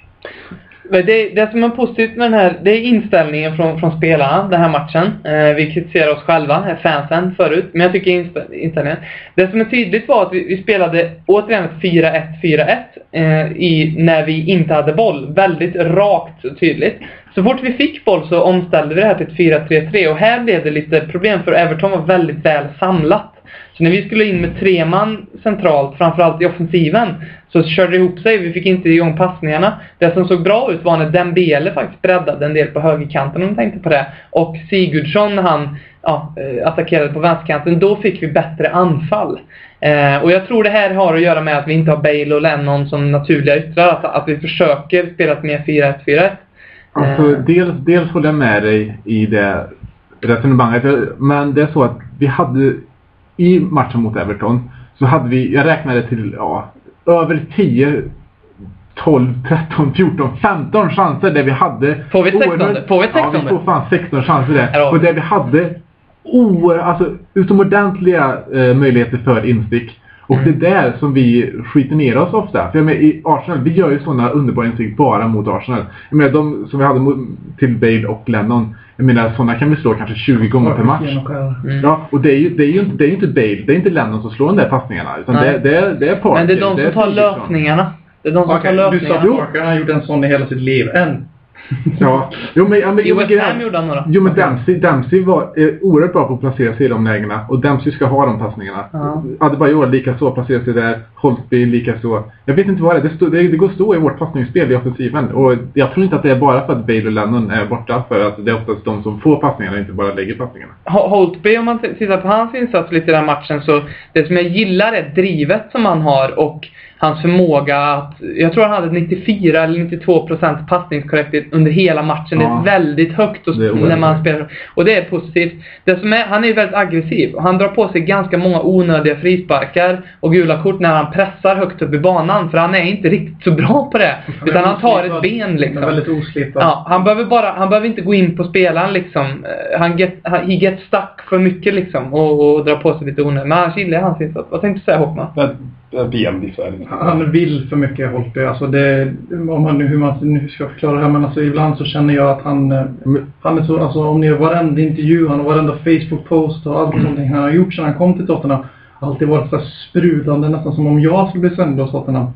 Men det, det som är positivt med den här, det är inställningen från, från spelarna den här matchen. Eh, vi kritiserar oss själva, eh, fansen, förut. Men jag tycker inst- inställningen. Det som är tydligt var att vi, vi spelade återigen ett 4-1-4-1 eh, i, när vi inte hade boll. Väldigt rakt och tydligt. Så fort vi fick boll så omställde vi det här till ett 4-3-3 och här blev det lite problem för Everton var väldigt väl samlat. Så när vi skulle in med tre man centralt, framförallt i offensiven, så körde det ihop sig. Vi fick inte igång passningarna. Det som såg bra ut var när Dembele faktiskt breddade en del på högerkanten om du tänkte på det. Och Sigurdsson han ja, eh, attackerade på vänsterkanten. Då fick vi bättre anfall. Eh, och jag tror det här har att göra med att vi inte har Bale och Lennon som naturliga yttrar. Att, att vi försöker spela ett mer 4-1-4-1. Alltså, Eh. dels, dels håller jag med dig i det resonemanget. Men det är så att vi hade i matchen mot Everton så hade vi, jag räknade till ja, över 10 12, 13, 14, 15 chanser där vi hade... Får vi 16? oerhört- Får vi 16? Ja, vi får fan 16 chanser där. Och där vi hade oer, alltså, utomordentliga eh, möjligheter för instick. Och Mm. det är där som vi skiter ner oss ofta. För jag menar, i Arsenal, vi gör ju sådana underbara instick bara mot Arsenal. Jag menar, de som vi hade mot, till Bale och Lennon. Jag menar, sådana kan vi slå kanske 20 gånger per match. Mm. Ja, och det är ju, det är ju inte, det är ju inte Bale, det är inte Lennon som slår de där passningarna. Utan det, det, är, det är Parker. Men det är de som tar löpningarna. Det är de som Okej, tar du sa löpningarna. Parker, han har gjort en sån i hela sitt liv. En. Ja, jo men... Ja, men I West Ham gjorde han några. Jo men Dempsey, Dempsey var eh, oerhört bra på att placera sig i de lägena. Och Dempsey ska ha de passningarna. Ja. Adebayor lika så placerar sig där. Holtby lika så. Jag vet inte vad det är. Det, stå, det, det går stå i vårt passningsspel i offensiven. Och jag tror inte att det är bara för att Bale och Lennon är borta. För att det är oftast de som får passningarna och inte bara lägger passningarna. Ho- Holtby, om man tittar på hans insats lite i den här matchen så det som jag gillar är drivet som han har och hans förmåga att, jag tror han hade 94 eller 92 procents passningskorrekthet under hela matchen. Det Ja. är väldigt högt och, Det är när man spelar. Och det är positivt. Det som är, han är ju väldigt aggressiv. Han drar på sig ganska många onödiga frisparkar och gula kort när han pressar högt upp i banan. För han är inte riktigt så bra på det. Utan han tar ett ben Han är liksom. väldigt oslipad. Ja, han behöver bara, han behöver inte gå in på spelaren liksom. Han get, han, he gets stuck för mycket liksom och, och drar på sig lite onödigt. Men annars gillar jag hans insats. Vad tänkte du säga Håkman? Lite. Han vill för mycket Holtby. Alltså det, om man, nu- hur man nu ska förklara det här, men alltså ibland så känner jag att han, eh, han är så, alltså om ni har varenda intervju, han har varenda Facebook-post och allt sånt han har gjort sedan han kom till Tottenham. Alltid varit så sprudlande, nästan som om jag skulle bli sänd av Tottenham.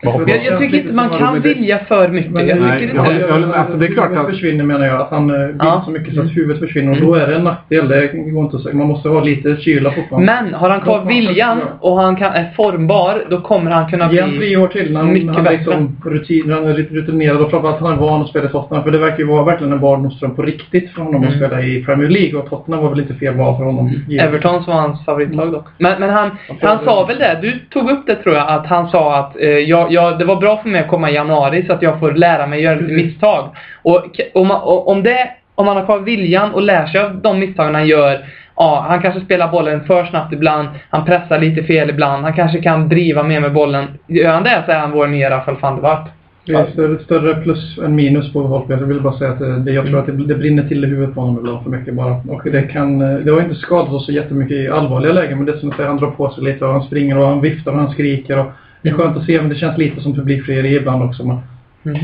Jag, jag tycker inte man kan vilja för mycket. Men Jag Nej, tycker jag inte jag med. Alltså, det är klart att- försvinner menar jag. Att han eh, vill Ja. så mycket så att huvudet försvinner. Och då är det en nackdel. Det går inte att säga. Man måste ha lite kyla fortfarande. Men har han kvar viljan jag och han kan, är formbar, då kommer han kunna Ge han tre bli... år till när han, mycket han bättre. liksom rutin, han är lite rutinerad och framförallt han är van att spela i Tottenham. För det verkar ju vara verkligen en barndomsdröm på riktigt för honom att Mm. spela i Premier League. Och Tottenham var väl inte fel val för honom. givetvis. Evertons var hans favoritlag dock. Men, men han, Jag han sa väl det, du tog upp det tror jag, att han sa att eh, jag, jag, det var bra för mig att komma i januari så att jag får lära mig göra lite misstag. Och om, man, och, om det, om man har kvar viljan och lär sig av de misstagen han gör, ja, han kanske spelar bollen för snabbt ibland, han pressar lite fel ibland, han kanske kan driva mer med bollen. Gör han det så är han vår nya Rafael van der Vaart. Det är större, större plus än minus på Holtby. Jag vill bara säga att det, jag tror att det, det brinner till i huvudet på honom ibland för mycket bara. Och det kan, det har inte skadat oss så jättemycket i allvarliga lägen. Men det är som att han drar på sig lite och han springer och han viftar och han skriker. Och det är skönt att se men det känns lite som publikfrieri ibland också. Men Mm.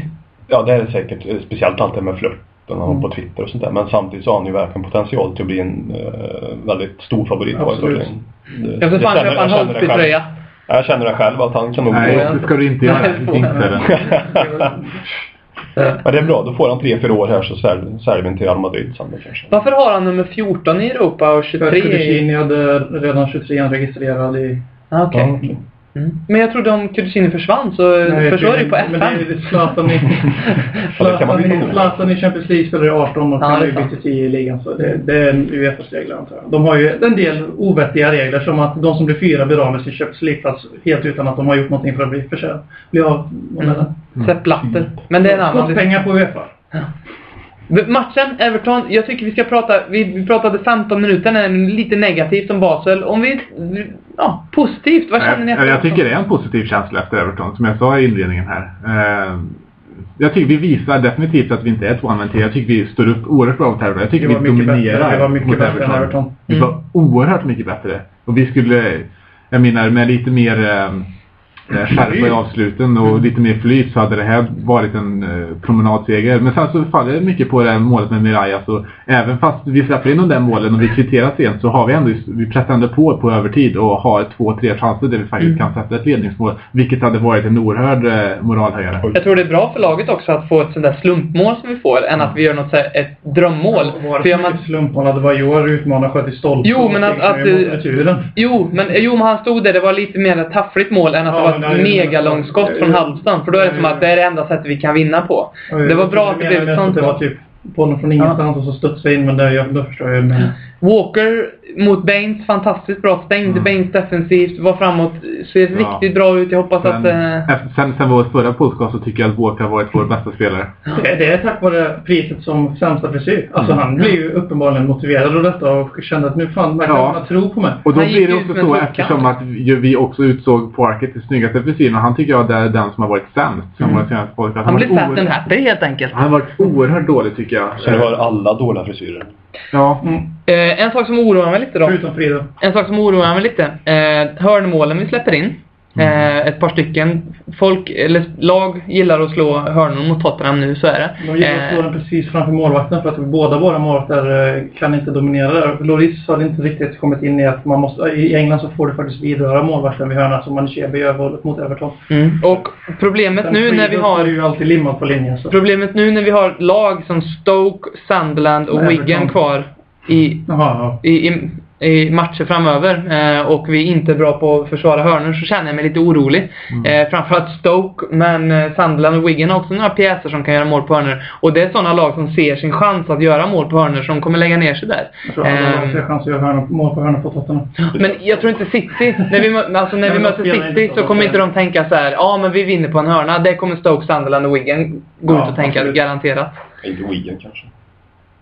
Ja, det är det säkert. Speciellt allt det med flörten och Mm. på Twitter och sånt där. Men samtidigt så har han ju verkligen potential till att bli en eh, väldigt stor favorit. Absolut. det. Det- Jag det fan känner- köpa en. Holtby-tröja. Ja, Jag känner det själv att han kan nog Nej, det ska du inte göra. Nej, Inte det. Men det är bra, då får han tre, fyra år här så säljer vi en till Real Madrid sen kanske. Varför har han nummer 14 i Europa och 23 i... Hade redan 23 registrerad i... Ah, Okej. Ja, okej. Mm. Men jag trodde om Kudicini försvann så Nej, försvann det ju på Men det FN. är Zlatan i... Ja, kan Zlatan bli Champions League spelar i 18 och Ja, till 10 i ligan. Så det, det är en Uefas regler antar jag. De har ju en del ovettiga regler som att de som blir fyra blir av med sin Champions League-plats helt utan att de har gjort någonting för att bli försörjd. Bli av med den. Mm. Sepp Blatter. Men det är en annan Fått pengar på Uefa. Matchen, Everton, jag tycker vi ska prata, vi, vi pratade 15 minuter, lite negativt om Basel. Om vi, ja, positivt, vad känner ni Jag, efter jag tycker Everton? det är en positiv känsla efter Everton, som jag sa i inledningen här. Eh, jag tycker vi visar definitivt att vi inte är ett one-man. Jag tycker vi står upp oerhört bra mot Everton. Jag tycker Vi vi dominerar bättre. Vi var mycket mot bättre än Everton. Vi Mm. var oerhört mycket bättre. Och vi skulle, jag menar med lite mer eh, skärpa i avsluten och lite mer flyt så hade det här varit en eh, promenadseger. Men sen så faller det mycket på det här målet med Mirallas och även fast vi släpper in de där målen och vi kvitterar sent så har vi ändå, vi pressar ändå på på övertid och har två, tre chanser där vi faktiskt kan sätta ett ledningsmål. Vilket hade varit en oerhörd eh, moralhöjare. Jag tror det är bra för laget också att få ett sånt där slumpmål som vi får, än att vi gör något så här, ett drömmål. Var För gör det man, slumparna? Det var i år utmanare sköt i stolpen. Jo, men att- att, eh, Returen. jo, men, jo, men han stod där, det var lite mer ett taffligt mål än att Ja, det var megalångskott från halvstan. För då är det som att det är det enda sättet vi kan vinna på. Det var bra att det blev ett sånt Det var typ bollen från ingenstans och så studsade in, men det, jag, då förstår jag. Men... Walker mot Baines, fantastiskt bra. Stängde Mm. Baines defensivt, var framåt, ser Ja. riktigt bra ut. Jag hoppas att... Sen, Eh, efter, sen, sen vår förra podcast så tycker jag att Walker har varit vår bästa spelare. Det, det är tack vare priset som sämsta frisyr. Alltså Mm. han blir ju uppenbarligen motiverad av detta och kände att nu fan verkar Ja. han tro på mig. Och då Han blir det också så eftersom att vi också utsåg Parker till snyggaste frisyren och han tycker jag det är den som har varit sämst som Mm. vår senaste podcast. han blir har varit fat and happy helt enkelt. Han har varit oerhört dålig tycker jag. Så det var alla dåliga frisyrer. Ja. Mm. Eh, en sak som oroar mig lite då. Förutom Frida. En sak som oroar mig lite. Eh, hörnmålen vi släpper in. Eh, ett par stycken. Folk, eller lag gillar att slå hörnor mot Tottenham nu, så är det. De gillar att slå Eh, den precis framför målvakten för att båda våra målvakter eh, kan inte dominera där. Loris har inte riktigt kommit in i att man måste... I England så får du faktiskt vidröra målvakten vid hörna som Manichebe gör mot Everton. mm. Och problemet Sen nu när vi har... ju alltid limmad på linjen. Så. Problemet nu när vi har lag som Stoke, Sunderland och. Wigan kvar i, Jaha, ja. i, i i matcher framöver eh, och vi är inte bra på att försvara hörnor så känner jag mig lite orolig. Eh, framförallt Stoke, men eh, Sunderland och Wigan har också några pjäser som kan göra mål på hörnor. Och det är sådana lag som ser sin chans att göra mål på hörnor som kommer lägga ner sig där. Jag tror alla lag Ehm, ser chans att göra hörnor- mål på hörnor på Tottenham. men jag tror inte City, när vi, alltså när vi möter City så kommer inte de tänka så här, ja men vi vinner på en hörna. Det kommer Stoke, Sunderland och Wigan gå Ja, ut och tänka, absolut. garanterat. Inte Wigan kanske.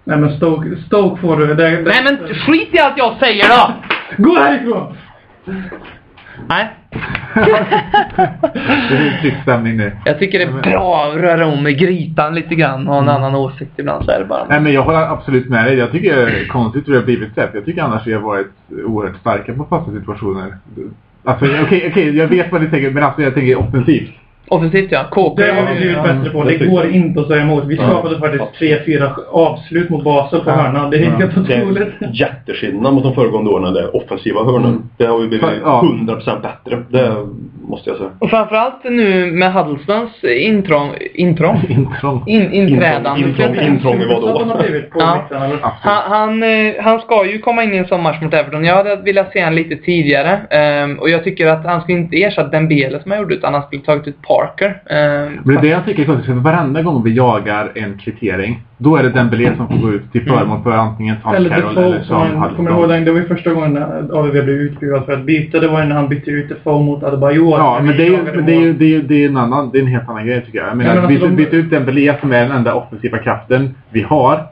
Nej men Stoke, Stoke får du. Det, det, Nej men skit i allt jag säger då! Gå härifrån! Nej. Det är en trygg stämning nu. Jag tycker det är bra att röra om i grytan lite grann och ha en annan åsikt ibland så är det bara. Nej men jag håller absolut med dig. Jag tycker det är konstigt hur det har blivit sett. Jag tycker annars vi har varit oerhört starka på fasta situationer. Alltså okej, okej, jag vet vad ni tänker men alltså jag tänker offensivt. Offensivt ja. KK. Det har vi blivit bättre på. Det går inte att säga emot. Vi skapade faktiskt tre, fyra avslut mot Basel på Ja. hörnan. Det är helt Det är otroligt. jätteskillnad mot de föregående åren, det offensiva hörnen. Det har ju blivit Ja. 100% bättre. Det måste jag säga. Och framförallt nu med Huddlestons intrång, intrång? Intrång. In, inträdande. Intrång, intrång i vad Så att de har då? blivit på Ja. Han, han, eh, han ska ju komma in i en sån match mot Everton. Jag hade velat se han lite tidigare. ehm, och jag tycker att han skulle inte ersätta Dembele som han gjorde utan han skulle tagit ut Parker. Men det är det jag tycker är konstigt. För varenda gång vi jagar en kvittering, då är det Dembélé som får gå ut till förmån för antingen Tom Eller Carroll Defoe, eller som Tom han, kommer ihåg den? Det var ju första gången AVB blev utbuad för ett byte. Det var när han bytte ut Defoe mot Adebayor. Ja, men det är men det är, ju- det är, ju- det är en annan, det är en helt annan grej tycker jag. Jag menar, men byta, alltså de- byta ut Dembélé som är den enda offensiva kraften vi har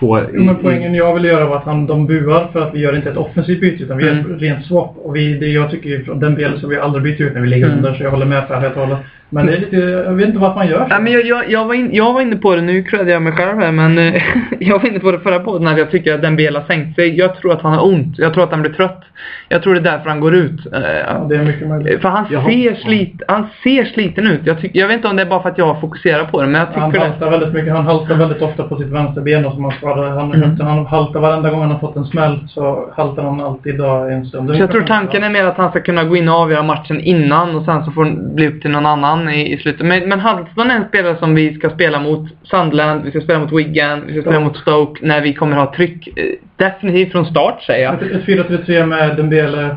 på... Jo, men poängen jag vill göra var att han, de buar för att vi gör inte ett offensivt byte utan vi gör Mm. ett rent swap. Och vi, det jag tycker från den delen så vi aldrig byta ut när vi ligger Mm. under så jag håller med Per helt och hållet. Men det är lite, jag vet inte varför man gör så. Ja, men jag, jag, jag, var in, jag var inne på det, nu creddar jag mig själv här, men eh, jag var inne på det förra podden att jag tycker att Dembele har sänkt sig. Jag tror att han har ont. Jag tror att han blir trött. Jag tror det är därför han går ut. Eh, Ja, det är mycket möjligt. För han ser, slit, han ser sliten ut. Jag, tyck, jag vet inte om det är bara för att jag fokuserar på det, men jag Han tycker det. haltar väldigt mycket. Han haltar väldigt ofta på sitt vänsterben och som han skadar. Han, Mm. han haltar varenda gång han har fått en smäll så haltar han alltid en stund. Så jag tror tanken är mer att han ska kunna gå in och avgöra matchen innan och sen så får det bli upp till någon annan i, i slutet. Men, men Huddleston är en spelare som vi ska spela mot Sunderland, vi ska spela mot Wigan, vi ska spela mot Stoke när vi kommer ha tryck. eh, Definitivt från start säger jag. Ett, ett 4-3-3 med Dembele,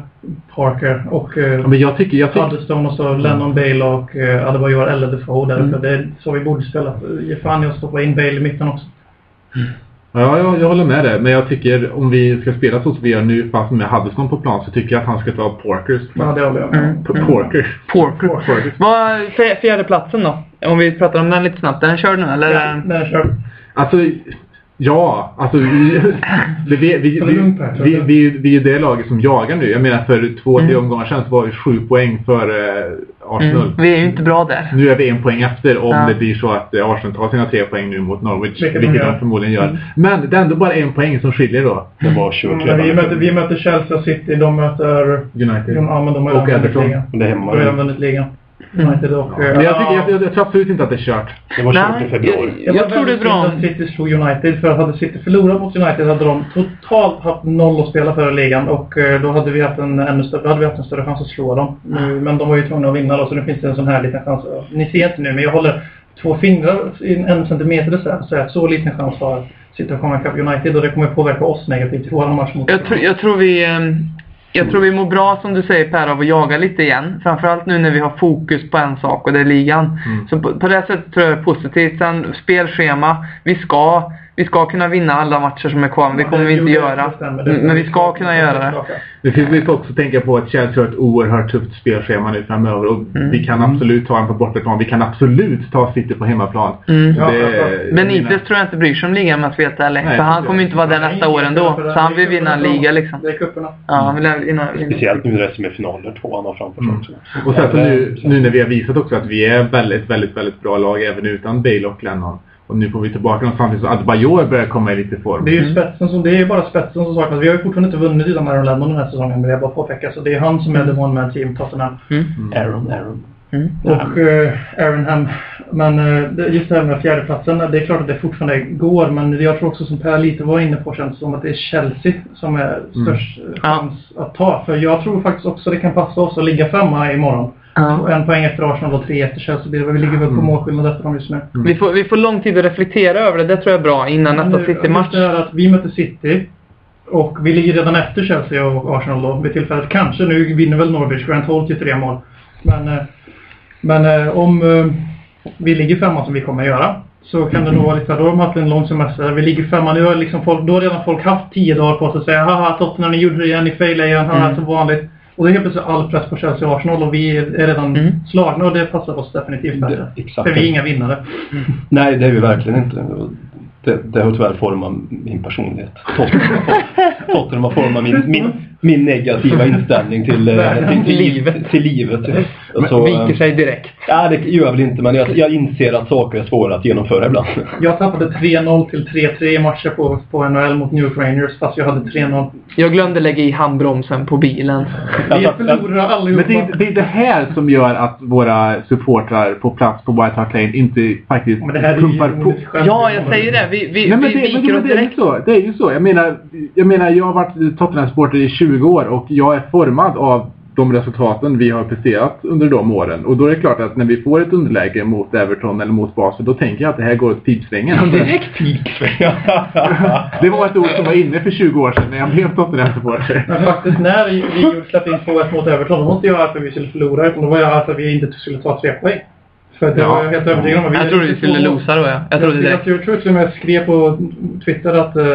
Parker och eh, Ja, men jag tycker... Jag tycker Huddleston och så Lennon Bale och eh, Adebayor eller Defoe där uppe. Det är så vi borde spela. Ge fan i att stoppa in Bale i mitten också. Ja, jag, jag håller med dig. Men jag tycker om vi ska spela så som vi gör nu fast med Huddleston på plan så tycker jag att han ska ta Porkers. Ja, det håller jag med. P- Porkers. Porker. Porkers. Vad är fjär- fjärde platsen då? Om vi pratar om den lite snabbt. Den körd nu eller? Ja, där kör Alltså, ja. Alltså, vi, vi, vi, vi, vi, vi, vi är det laget som jagar nu. Jag menar för två, tre Mm. omgångar sedan så var vi sju poäng för eh, Arsenal. Mm, vi är ju inte bra där. Nu är vi en poäng efter om Ja. det blir så att eh, Arsenal tar sina tre poäng nu mot Norwich. Vilket Vilket, de förmodligen gör. Mm. Men det är ändå bara en poäng som skiljer då. Det var kört Mm, redan. vi, möter, vi möter Chelsea och City. De möter... United. Ja, men de har Och Everton. det är hemma. De har vunnit ligan. United och... Men jag, tycker, jag, jag, jag tror absolut inte att det är kört. Det var kört i Nej, februari. jag, jag tror det är bra. att City slog United. För hade City förlorat mot United hade de totalt haft noll att spela för i ligan. Och eh, då hade vi haft en, ännu större, hade vi haft en större chans att slå dem. Nu, men de var ju tvungna att vinna då, så nu finns det en sån här liten chans. Ni ser inte nu, men jag håller två fingrar i en centimeter så, så, så liten chans har City att komma ikapp United. Och det kommer påverka oss negativt i vår match mot Jag, tror- jag tror vi... Jag tror vi mår bra som du säger Per av att jaga lite igen. Framförallt nu när vi har fokus på en sak och det är ligan. Så på, på det sättet tror jag det är positivt. Sen spelschema. Vi ska, vi ska kunna vinna alla matcher som är kvar men det kommer vi inte göra. Mm, Men vi ska kunna göra det. Det finns vi får också tänka på att Chelsea har ett oerhört tufft spelschema nu framöver och Mm. vi kan absolut ta en på bortaplan. Vi kan absolut ta City på hemmaplan. Mm. Det, ja, Benitez menar- tror jag inte bryr sig om ligan om jag ska vara helt ärlig. Nej, För han kommer ju inte vara där nästa år ändå. Så han vill vinna en liga liksom. Det är cuperna. Ja, han vill vinna. Speciellt nu när det är semifinaler två han har framför sig Mm. också. Och sen så nu, nu när vi har visat också att vi är väldigt, väldigt, väldigt bra lag även utan Bale och Lennon. Och nu får vi tillbaka dem samtidigt så Adebayor börjar komma i lite form. Det är ju spetsen som, det är bara spetsen som saknas. Vi har ju fortfarande inte vunnit utan Aaron Lennon den här säsongen, vill jag bara påpeka. Så det är han som är the one man team Tottenham. Mm. Aaron, Aaron. Mm. Och eh, Aaron Ham. Men eh, just det här med fjärdeplatsen, det är klart att det fortfarande går. Men jag tror också som Per lite var inne på känns det som att det är Chelsea som är störst eh, Ja. chans att ta. För jag tror faktiskt också det kan passa oss att ligga femma imorgon. Ja. En poäng efter Arsenal och tre efter Chelsea. Vi ligger väl på Mm. målskillnad efter dem just nu. Vi, får, vi får lång tid att reflektera över det. Det tror jag är bra innan nästa Nu, City-match. det att vi möter City. Och vi ligger redan efter Chelsea och Arsenal då vid tillfället. Kanske, nu vinner väl Norwich, Grant Holt till tre mål. Men, eh, men eh, om eh, vi ligger femma som vi kommer att göra så kan det nog vara lite då har de haft en lång semester. Vi ligger femma, nu har liksom folk, då har redan folk haft tio dagar på sig att säga haha Tottenham, ni gjorde det igen, ni failade igen, haha Mm. som vanligt. Och det är helt plötsligt all press på Chelsea och Arsenal och vi är redan Mm. slagna och det passar oss definitivt bättre. Det- exakt. För vi är inga vinnare. Nej, det är vi verkligen inte. Det, det har tyvärr format min personlighet. Tottenham har- format min, min, min negativa inställning till, eh, till, till livet. Till livet. Så, Viker eh, sig direkt. Ja, det gör jag väl inte, men jag, jag inser att saker är svåra att genomföra ibland. Jag tappade 3-0 till 3-3 i matcher på, på NHL mot New York Rangers fast jag hade 3-0. Jag glömde lägga i handbromsen på bilen. Vi förlorar allihopa. Men det, är- det är det här som gör att våra supportrar på plats på White Hart Lane inte faktiskt Men det här pumpar på. Ja, jag säger det. Vi, vi, Nej, men vi det, men, viker men oss det är ju direkt. så. Det är ju så. Jag menar, jag menar, jag har varit Tottenham-supporter i 20 år och jag är formad av de resultaten vi har presterat under de åren. Och då är det klart att när vi får ett underläge mot Everton eller mot Basel, då tänker jag att det här går åt pipsvängen. Direkt. det var ett ord som var inne för 20 år sedan när jag blev Tottenham-supporter. Men faktiskt när vi släppte in 2-1 mot Everton, då var inte jag arg för att vi skulle förlora utan då var jag arg för att vi inte skulle ta tre poäng. För det Ja. var jag helt övertygad om. Jag trodde vi skulle losa då, ja. Jag trodde jag, direkt. jag, jag tror till och med jag skrev på Twitter att eh,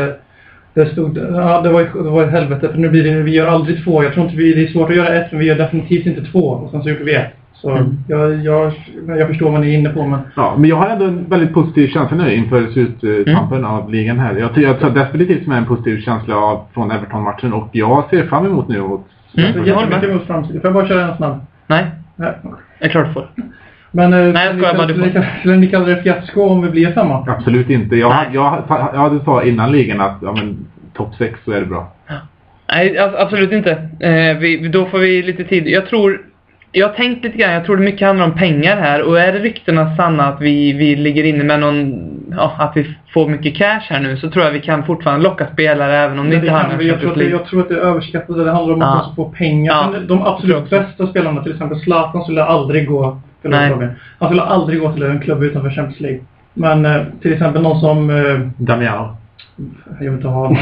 det stod, ja det var, ju- det var ett helvete för nu blir det, vi gör aldrig två. Jag tror inte vi, det är svårt att göra ett men vi gör definitivt inte två. Och sen så gjorde vi ett. Så Mm. jag, jag, jag förstår vad ni är inne på men Ja, men jag har ändå en väldigt positiv känsla nu inför sluttampen Mm. av ligan här. Jag, jag tar definitivt med en positiv känsla av, från Everton-matchen och jag ser fram emot nu mot Mm. så Jag jättemycket med. emot framtiden. Får jag bara köra en snabb? Nej, Nej. det är klart får. Men eh, Nej, jag skojar bara, du skulle, ni kalla det fiasko om vi blir femma? Absolut inte. Jag, Nej. jag, jag hade sagt innan ligan att ja, men, topp 6 så är det bra. Nej, absolut inte. Eh, vi, då får vi lite tid. Jag tror... Jag har tänkt lite grann, jag tror det mycket handlar om pengar här. Och är det ryktena sanna att vi, vi ligger inne med någon... Ja, att vi får mycket cash här nu så tror jag vi kan fortfarande locka spelare även om det inte handlar om jag, tror det, jag tror att det är överskattat. Det handlar om att Ja. man ska få pengar. Ja. De absolut Jag bästa spelarna, till exempel Zlatan, skulle aldrig gå... Nej. Han skulle aldrig gå till en klubb utanför Champions League. Men eh, till exempel någon som... Eh, Damiano. Jag vill inte ha honom.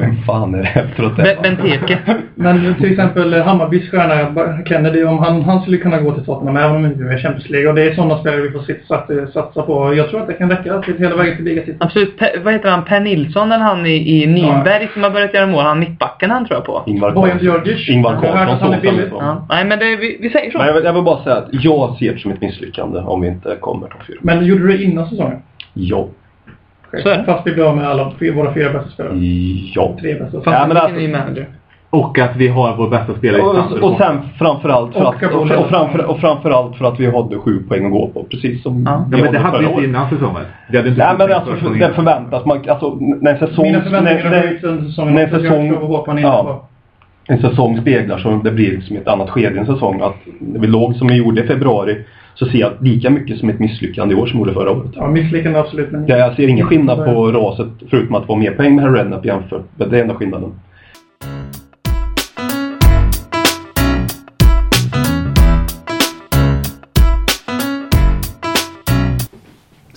Men fan är det här? Trots Be- Benteke. Men till exempel eh, Hammarbys stjärna Kennedy, om han, han skulle kunna gå till Tottenham även om inte är Champions League. Och det är sådana spelare vi får sitt, sat, satsa på. Jag tror att det kan räcka till hela vägen till ligatiteln. Absolut. Pe, vad heter han? Per Nilsson eller han i, i Nürnberg som har börjat göra mål? Han mittbacken han tror jag på. Ingvar. Djordjic. Ingvar att såg som. Ja. Nej men det, vi, vi säger så. Men jag vill, jag vill bara säga att jag ser det som ett misslyckande om vi inte kommer topp fyra. Men gjorde du det innan säsongen? Ja. Så är det. Fast vi blev av med alla våra fyra bästa spelare. Ja. Tre bästa Fast. Ja, men alltså- ny manager. Och att vi har vår bästa spelare i Och, Sander och på. sen framförallt för Och att, och, och, framför, och framförallt för att vi hade sju poäng att gå på. Precis som Ja. Ja, men det hade vi inte innan säsongen. Vi hade inte Nej men alltså för, det förväntas man, alltså när en säsong... Mina förväntningar har när, höjts under säsongen. när en säsong, ja, på. en säsong speglar så det blir liksom ett annat skede i en säsong. Att vi låg som vi gjorde i februari så ser jag lika mycket som ett misslyckande i år som gjorde förra året. Ja, misslyckande absolut. Men... Jag ser ingen skillnad på raset förutom att få mer poäng med Rednap jämfört. Det är enda skillnaden.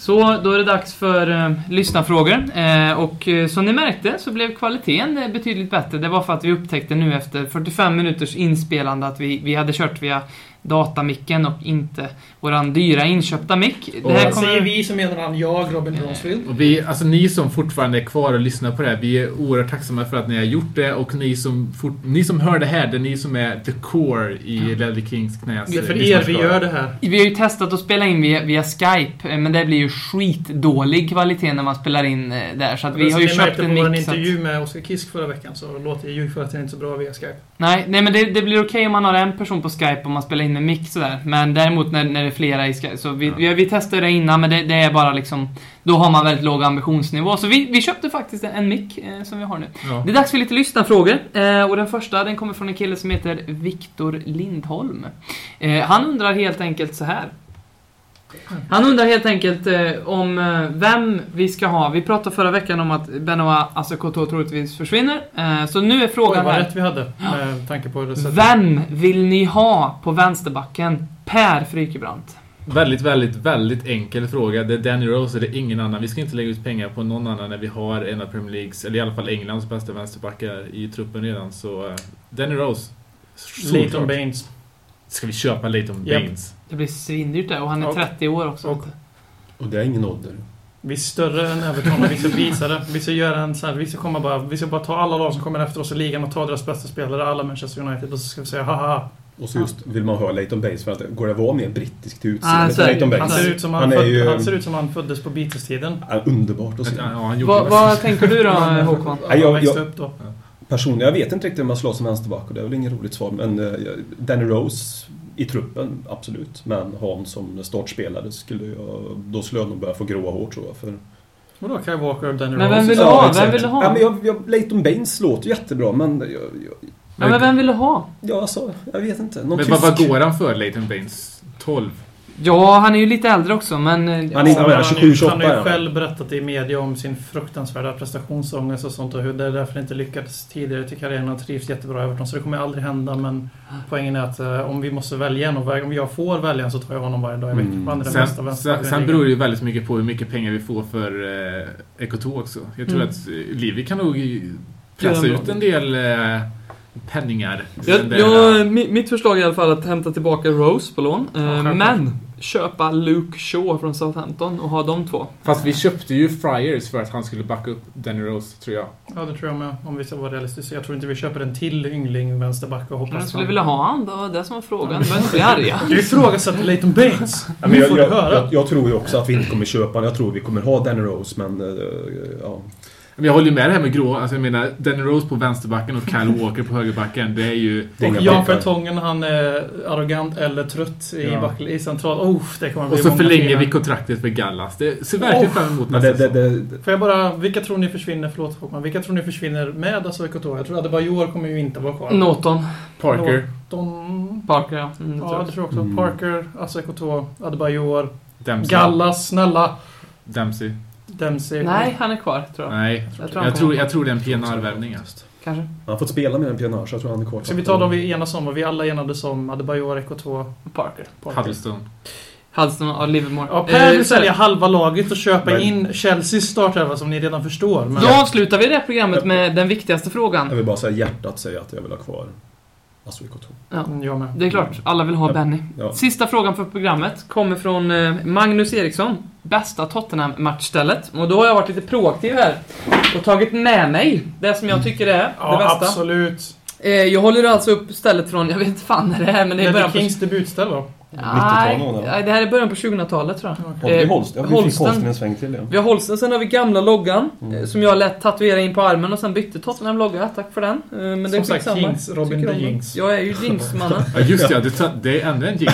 Så då är det dags för eh, lyssnarfrågor. Eh, och eh, som ni märkte så blev kvaliteten eh, betydligt bättre. Det var för att vi upptäckte nu efter 45 minuters inspelande att vi, vi hade kört via datamicken och inte våran dyra inköpta mick. Det här Och säger kommer... vi så menar han jag, Robin Bronsfield. Och vi, alltså ni som fortfarande är kvar och lyssnar på det här, vi är oerhört tacksamma för att ni har gjort det och ni som, fort, ni som hör det här, det är ni som är the core i Ledley Kings knäs. Det är för eh, er vi gör det här. Vi har ju testat att spela in via, via Skype, eh, men det blir ju skitdålig kvalitet när man spelar in eh, där. Så att vi har ju köpt märkte en på vår mick. så att- intervju med Oskar Kisk förra veckan så låter ju ljudkvaliteten inte så bra via Skype. Nej, nej men det, det blir okej om man har en person på Skype och man spelar in en mick sådär. Men däremot när, när det är flera i Skype, så vi, vi, vi testade det innan men det, det är bara liksom, då har man väldigt låg ambitionsnivå. Så vi, vi köpte faktiskt en mick eh, som vi har nu. Ja. Det är dags för lite lyssnarfrågor. Eh, och den första, den kommer från en kille som heter Viktor Lindholm. Eh, han undrar helt enkelt så här. Han undrar helt enkelt eh, om eh, vem vi ska ha. Vi pratade förra veckan om att Benoit Assekoto troligtvis försvinner. Eh, så nu är Oj, frågan vad här. rätt vi hade med tanke på det sättet. Vem vill ni ha på vänsterbacken? Per Frykebrant. Väldigt, väldigt, väldigt enkel fråga. Det är Danny Rose är ingen annan. Vi ska inte lägga ut pengar på någon annan när vi har en av Premier Leagues, eller i alla fall Englands bästa vänsterbackar i truppen redan. Så uh, Danny Rose. Leighton. Baines. Ska vi köpa Leighton Japp. Baines? Det blir svindyrt där och han är Och- 30 år också. och- Och det är ingen ålder. Vi är större än Everton och vi ska visa det. Vi ska göra en sån här, vi ska komma bara, vi ska bara ta alla lag som kommer efter oss i ligan och ta deras bästa spelare, alla Manchester United, och så ska vi säga haha. Och så just vill man ha Leighton Baines för att går det att vara mer brittisk till Ah, utseendet? Leighton Han ser ut som han, Han föd, ju- han ser ut som han föddes på Beatles-tiden. Ja, underbart att se. Ja, Vad, vad tänker du då Håkman? Ja, jag- jag- upp då. Personligen, jag vet inte riktigt om jag slår som vänsterback och det är väl inget roligt svar. Men uh, Danny Rose i truppen, absolut. Men ha honom som startspelare skulle jag... Då skulle jag nog börja få gråa hår tror jag. För, Vadå Kyle Walker och Danny Men Rose? vem vill du Ja, ha? Vem vill du ha? Ja, men jag, jag, Leighton Baines låter jättebra men jag, jag, Ja, men vem vill du ha? ja, alltså, jag vet inte. Någon Men tysk... vad, vad går han för, Leighton Baines? 12? Ja, han är ju lite äldre också, men... eh, Han är- Ja, han, 27, 28 han har är ju själv berättat i media om sin fruktansvärda prestationsångest och sånt och hur det därför inte lyckades tidigare till karriären. Han trivs jättebra i Everton så det kommer aldrig hända men poängen är att eh, om vi måste välja en och om jag får välja en så tar jag honom varje dag i veckan. Mm. Är Sen, sen, sen ligan. beror det ju väldigt mycket på hur mycket pengar vi får för eh, Eko2 också. Jag tror Mm. att eh, Livi kan nog pressa ut en del eh, penningar. Jag, jag, mi- mitt förslag är i alla fall att hämta tillbaka Rose på lån. Eh, men köpa Luke Shaw från Southampton och ha de två. Fast vi köpte ju Friars för att han skulle backa upp Danny Rose, tror jag. Ja, det tror jag med. Om vi ska vara realistiska. Jag tror inte vi köper en till yngling vänsterback och hoppas Jag skulle han- vilja ha han, det var det som var frågan. Du behöver inte bli arga. Du ifrågasätter Leighton Baines. Ja, men jag, jag, höra. jag, jag tror ju också att vi inte kommer köpa honom. Jag tror vi kommer ha Danny Rose men... eh, ja. Men jag håller ju med det här med grå. Alltså jag menar, Danny Rose på vänsterbacken och Kyle Walker på högerbacken. Det är ju... Det är Och Jan. Fertongen, han är arrogant eller trött i, Ja. back, i central. Oh, det kommer bli Och så förlänger fina. vi kontraktet för Gallas. Det ser verkligen Oh. fram emot nästa det, det, det, Får jag bara, vilka tror ni försvinner, förlåt Håkman, vilka tror ni försvinner med alltså Ekoto? Jag tror att Adebayor kommer ju inte vara kvar. Norton. Parker, De, Parker, ja. Mm, det tror ja, jag. det tror jag också. Mm. Parker, alltså Ekoto, Adebayor, Dempsey. Gallas, snälla, Dempsey. Dempsey. Nej, han är kvar, tror jag. Nej, Jag tror han jag tror, jag tror det är en PNR-värvning. Kanske. han har fått spela med en pionjär så jag tror han är kvar. Ska vi ta dem vi enas om? Vi alla enades om? Adebayor, Ekoto, Parker. Parker. Huddleston. Huddleston och Livermore. Ja, Per vill Eh, här, sälja halva laget och köpa Men- in Chelseas startelva som ni redan förstår. Men... Då avslutar vi det här programmet med den viktigaste Jag frågan. vill bara säga hjärtat säger att jag vill ha kvar Hasse Wicotto. Ja, mm, jag med. Det är klart, alla vill ha ja. Benny. Ja. Sista frågan för programmet kommer från eh, Magnus Eriksson. Bästa Tottenham-matchstället. Och då har jag varit lite proaktiv här. Och tagit med mig det som jag tycker är ja, det bästa. Absolut. Eh, jag håller alltså upp stället från, jag vet inte fan när det är men det är Ledder början på... Kings debutställe då? 90-tal Nej, det här är början på 2000-talet tror jag. Ja, eh, Holst. ja, vi Holsten. fick Holsten en sväng till ja. Vi har Holsten, sen har vi gamla loggan. Eh, mm. Som jag lät tatuera in på armen och sen bytte Tottenham logga. Tack för den. Eh, men det som sagt, samma. Jinx. Robin the Jinx. Jag är ju Jinx-mannen. ja, just ja. Det, det är ännu en Jinx.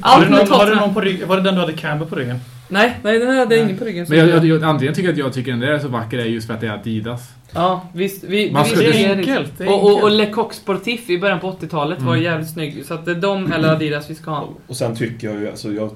Allt med Tottenham. Var det den du hade Camber på ryggen? Nej, nej den här hade jag ingen på ryggen. Men jag, jag, jag, anledningen till att jag tycker den där är så vacker är just för att det är Adidas. Ja, visst. Vi, Man vi, skulle- vi, Det är enkelt. Det är och, och, och enkelt. Le Coq Sportif i början på 80-talet var Mm. jävligt snygg. Så att det är de eller Adidas vi ska ha. Och sen tycker jag ju, alltså jag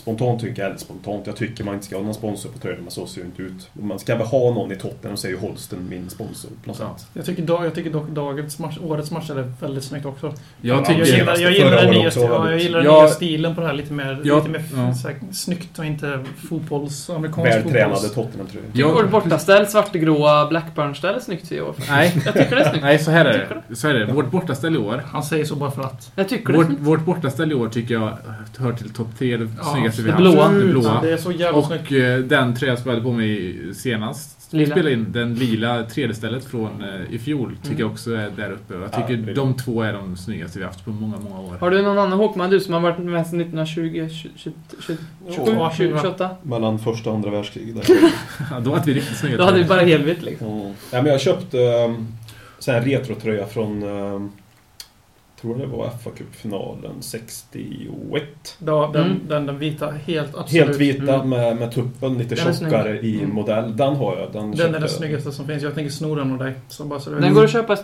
spontant tycker jag, eller spontant, jag tycker man inte ska ha någon sponsor på tröjan, men så ser det inte ut. Man ska väl ha någon i så är ju Holsten min sponsor på något Ja. sätt. Jag tycker, dag, jag tycker dock dagens match, årets match är väldigt snyggt också. Jag gillar, jag Förra gillar den nya, ja, jag väldigt- gillar den Ja. nya stilen på det här. Lite mer, Ja, lite mer ja. så här, snyggt och inte fotbolls... Amerikansk Vältränade. Tottenham-tröjor. Jag- Vårt bortaställ, svartgråa Blackburn-ställ är snyggt i år. Nej, Jag tycker det är snyggt. nej så här är det. Så här är det. Vårt bortaställ i år. Han säger så bara för att. Jag tycker det är Vårt, snyggt. vårt bortaställ i år tycker jag hör till topp tre, snyggaste vi det blåa. Det blåa. Det är så jävla snyggt. Och eh, den tröja som jag hade på mig senast vi Lila. spelade in, den lila 3D-stället från eh, i fjol, tycker jag också är där uppe. Jag Ja, tycker är de två är de snyggaste vi haft på många, många år. Har du någon annan Håkman, du som har varit med sedan 1920, 20, 27, Ja, 20, 28? Mellan första och andra världskriget. Ja, då hade vi riktigt snygga Då hade vi bara helvitt liksom. Mm. Ja, men jag köpte um, sån här retrotröja från, um, tror det var FA-cupfinalen 61. Ja, den, Mm. den, den vita, helt absolut. Helt vita Mm. med, med tuppen lite Den är tjockare i Mm. modell. Den har jag. Den, Den är den snyggaste som finns. Jag tänker sno den av dig. Så bara så. Den går att köpa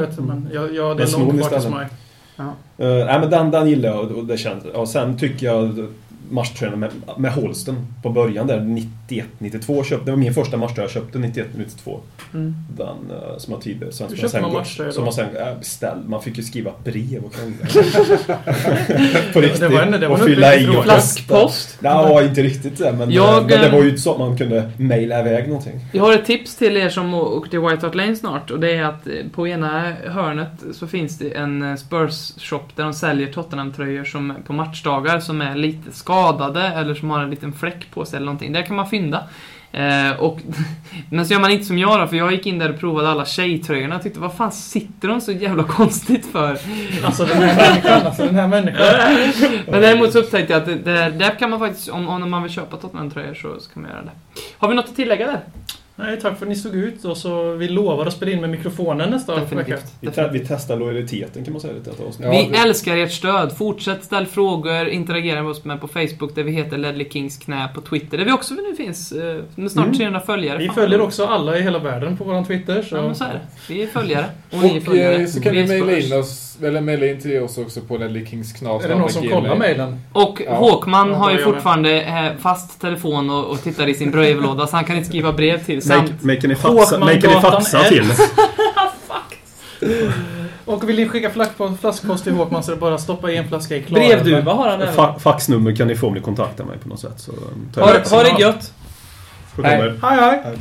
vet det, men jag, jag, det är långt bort hos mig. Uh, nej, men den, den gillar jag och det känns... Ja, sen tycker jag matchtröjorna med, med Holsten på början där 91-92 köpte. Det var min första matchtröja jag köpte 91-92. Mm. Den eh, som jag tidigare sen, Hur köpte man matchtröjor som man sen äh, beställde. Man fick ju skriva brev och På riktigt. Det var en- det var och fylla i och Flaskpost. Ja, inte riktigt det. Men, Jag, men det eh, var ju så att man kunde mejla iväg någonting. Jag har ett tips till er som åker till White Hart Lane snart och det är att eh, på ena hörnet så finns det en eh, Spurs-shop där de säljer Tottenham-tröjor som på matchdagar som är lite skadade eller som har en liten fläck på sig eller någonting. Där kan man fynda. Eh, och, men så gör man inte som jag då, för jag gick in där och provade alla tjejtröjorna och tyckte vad fan sitter de så jävla konstigt för? Alltså den här människan, alltså den här människan. Men däremot så upptäckte jag att det, det, där kan man faktiskt, om, om man vill köpa Tottenham-tröjor så, så kan man göra det. Har vi något att tillägga där? Nej, tack för att ni stod ut och så vi lovar att spela in med mikrofonen nästa vecka. Vi, te- vi testar lojaliteten kan man säga lite detta avsnitt. Ja, vi det- älskar ert stöd. Fortsätt ställ frågor, interagera med oss med på Facebook där vi heter Ledley Kings knä på Twitter där vi också nu finns eh, med snart Mm. 300 följare. Vi Fan, följer också alla i hela världen på våran Twitter. Så... Ja men så är det. Vi är följare. Och, ni är Och följare. eh, så kan Vi ni mejla in oss, eller mejla in till oss också på ledleykingskanal. Är det någon som kollar mejlen? Och Ja. Håkman Ja, har ju fortfarande eh, fast telefon och, och tittar i sin brevlåda så han kan inte skriva brev till. Samt, Make, make ni faxa, make ni Håkmangatan faxa ett. till. Och vill ni skicka flaskpost, flaskpost till Håkman så är det bara att stoppa i en flaska i Klara. brevduva har han även. Fa faxnummer kan ni få om ni kontaktar mig på något sätt. Så, um, tar jag Ha, ha det gött! Hej hej!